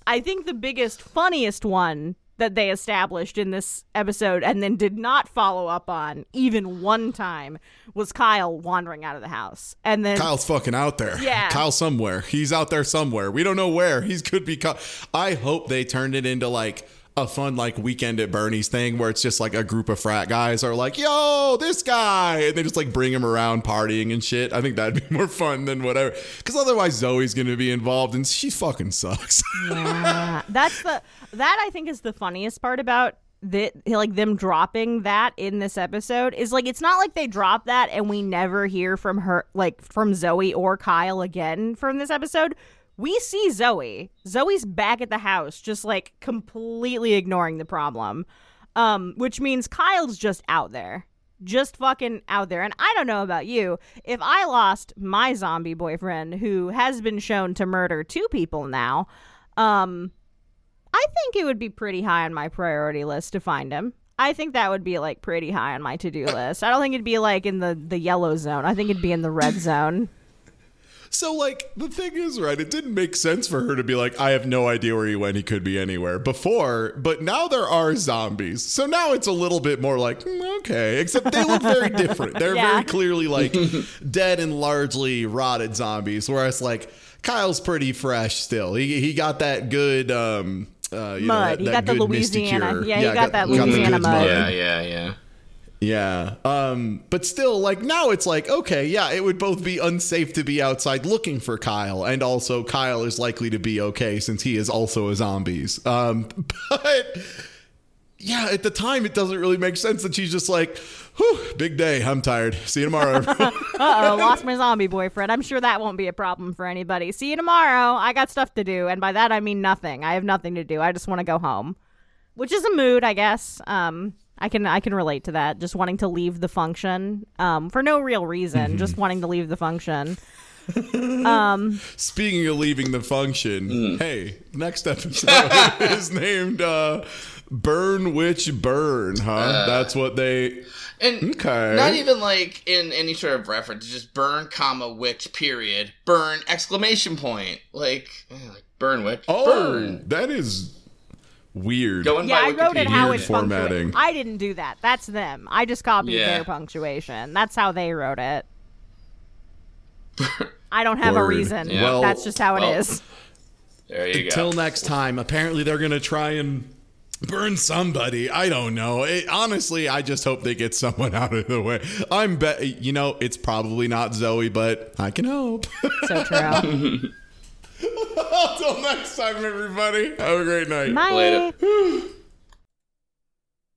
I think the biggest, funniest one that they established in this episode and then did not follow up on even one time was Kyle wandering out of the house. And then Kyle's fucking out there. Yeah. Kyle somewhere. He's out there somewhere. We don't know where. He's could be. Ky- I hope they turned it into like a fun like weekend at Bernie's thing where it's just like a group of frat guys are like, yo, this guy, and they just like bring him around partying and shit. I think that'd be more fun than whatever. Because otherwise, Zoe's gonna be involved, and she fucking sucks. Yeah, that's the that I think is the funniest part about that like them dropping that in this episode is like it's not like they drop that and we never hear from her like from Zoe or Kyle again from this episode. We see Zoe. Zoe's back at the house just like completely ignoring the problem. Um which means Kyle's just out there. Just fucking out there. And I don't know about you. If I lost my zombie boyfriend who has been shown to murder two people now, um, I think it would be pretty high on my priority list to find him. I think that would be like pretty high on my to do list. I don't think it'd be like in the the yellow zone. I think it'd be in the red zone. So, like, the thing is, right, it didn't make sense for her to be like, I have no idea where he went. He could be anywhere before, but now there are zombies. So now it's a little bit more like, mm, okay, except they look very different. They're Yeah. very clearly like dead and largely rotted zombies, whereas, like, Kyle's pretty fresh still. He, he got that good, um, uh, you know, Mud. that, He that got the good misty Louisiana- cure. yeah, he got that the Louisiana good mud. Yeah, yeah, yeah. Yeah. Um, but still, like now it's like, okay, yeah, it would both be unsafe to be outside looking for Kyle, and also Kyle is likely to be okay since he is also a zombies. Um, but yeah, at the time it doesn't really make sense that she's just like, whew, big day, I'm tired. See you tomorrow. Uh oh, lost my zombie boyfriend. I'm sure that won't be a problem for anybody. See you tomorrow. I got stuff to do, and by that I mean nothing. I have nothing to do. I just want to go home, which is a mood, I guess. Um, I can I can relate to that. Just wanting to leave the function, um, for no real reason. Just wanting to leave the function. Um, Speaking of leaving the function, Mm. hey, next episode is named uh, Burn Witch Burn, huh? Uh, That's what they. And Okay. not even like in any sort of reference, just burn, comma, witch, period. Burn, exclamation point. Like, eh, like burn witch. Oh, burn. that is weird. Going yeah, by I wrote it how it's formatting. punctuated. I didn't do that. That's them. I just copied Yeah. their punctuation. That's how they wrote it. I don't have a reason. Yeah. Well- That's just how it well, is. There you go. Until next time, apparently they're gonna try and burn somebody. I don't know. It, honestly, I just hope they get someone out of the way. I'm bet you know it's probably not Zoe, but I can hope. So true. Until next time, everybody. Have a great night. Bye. Later.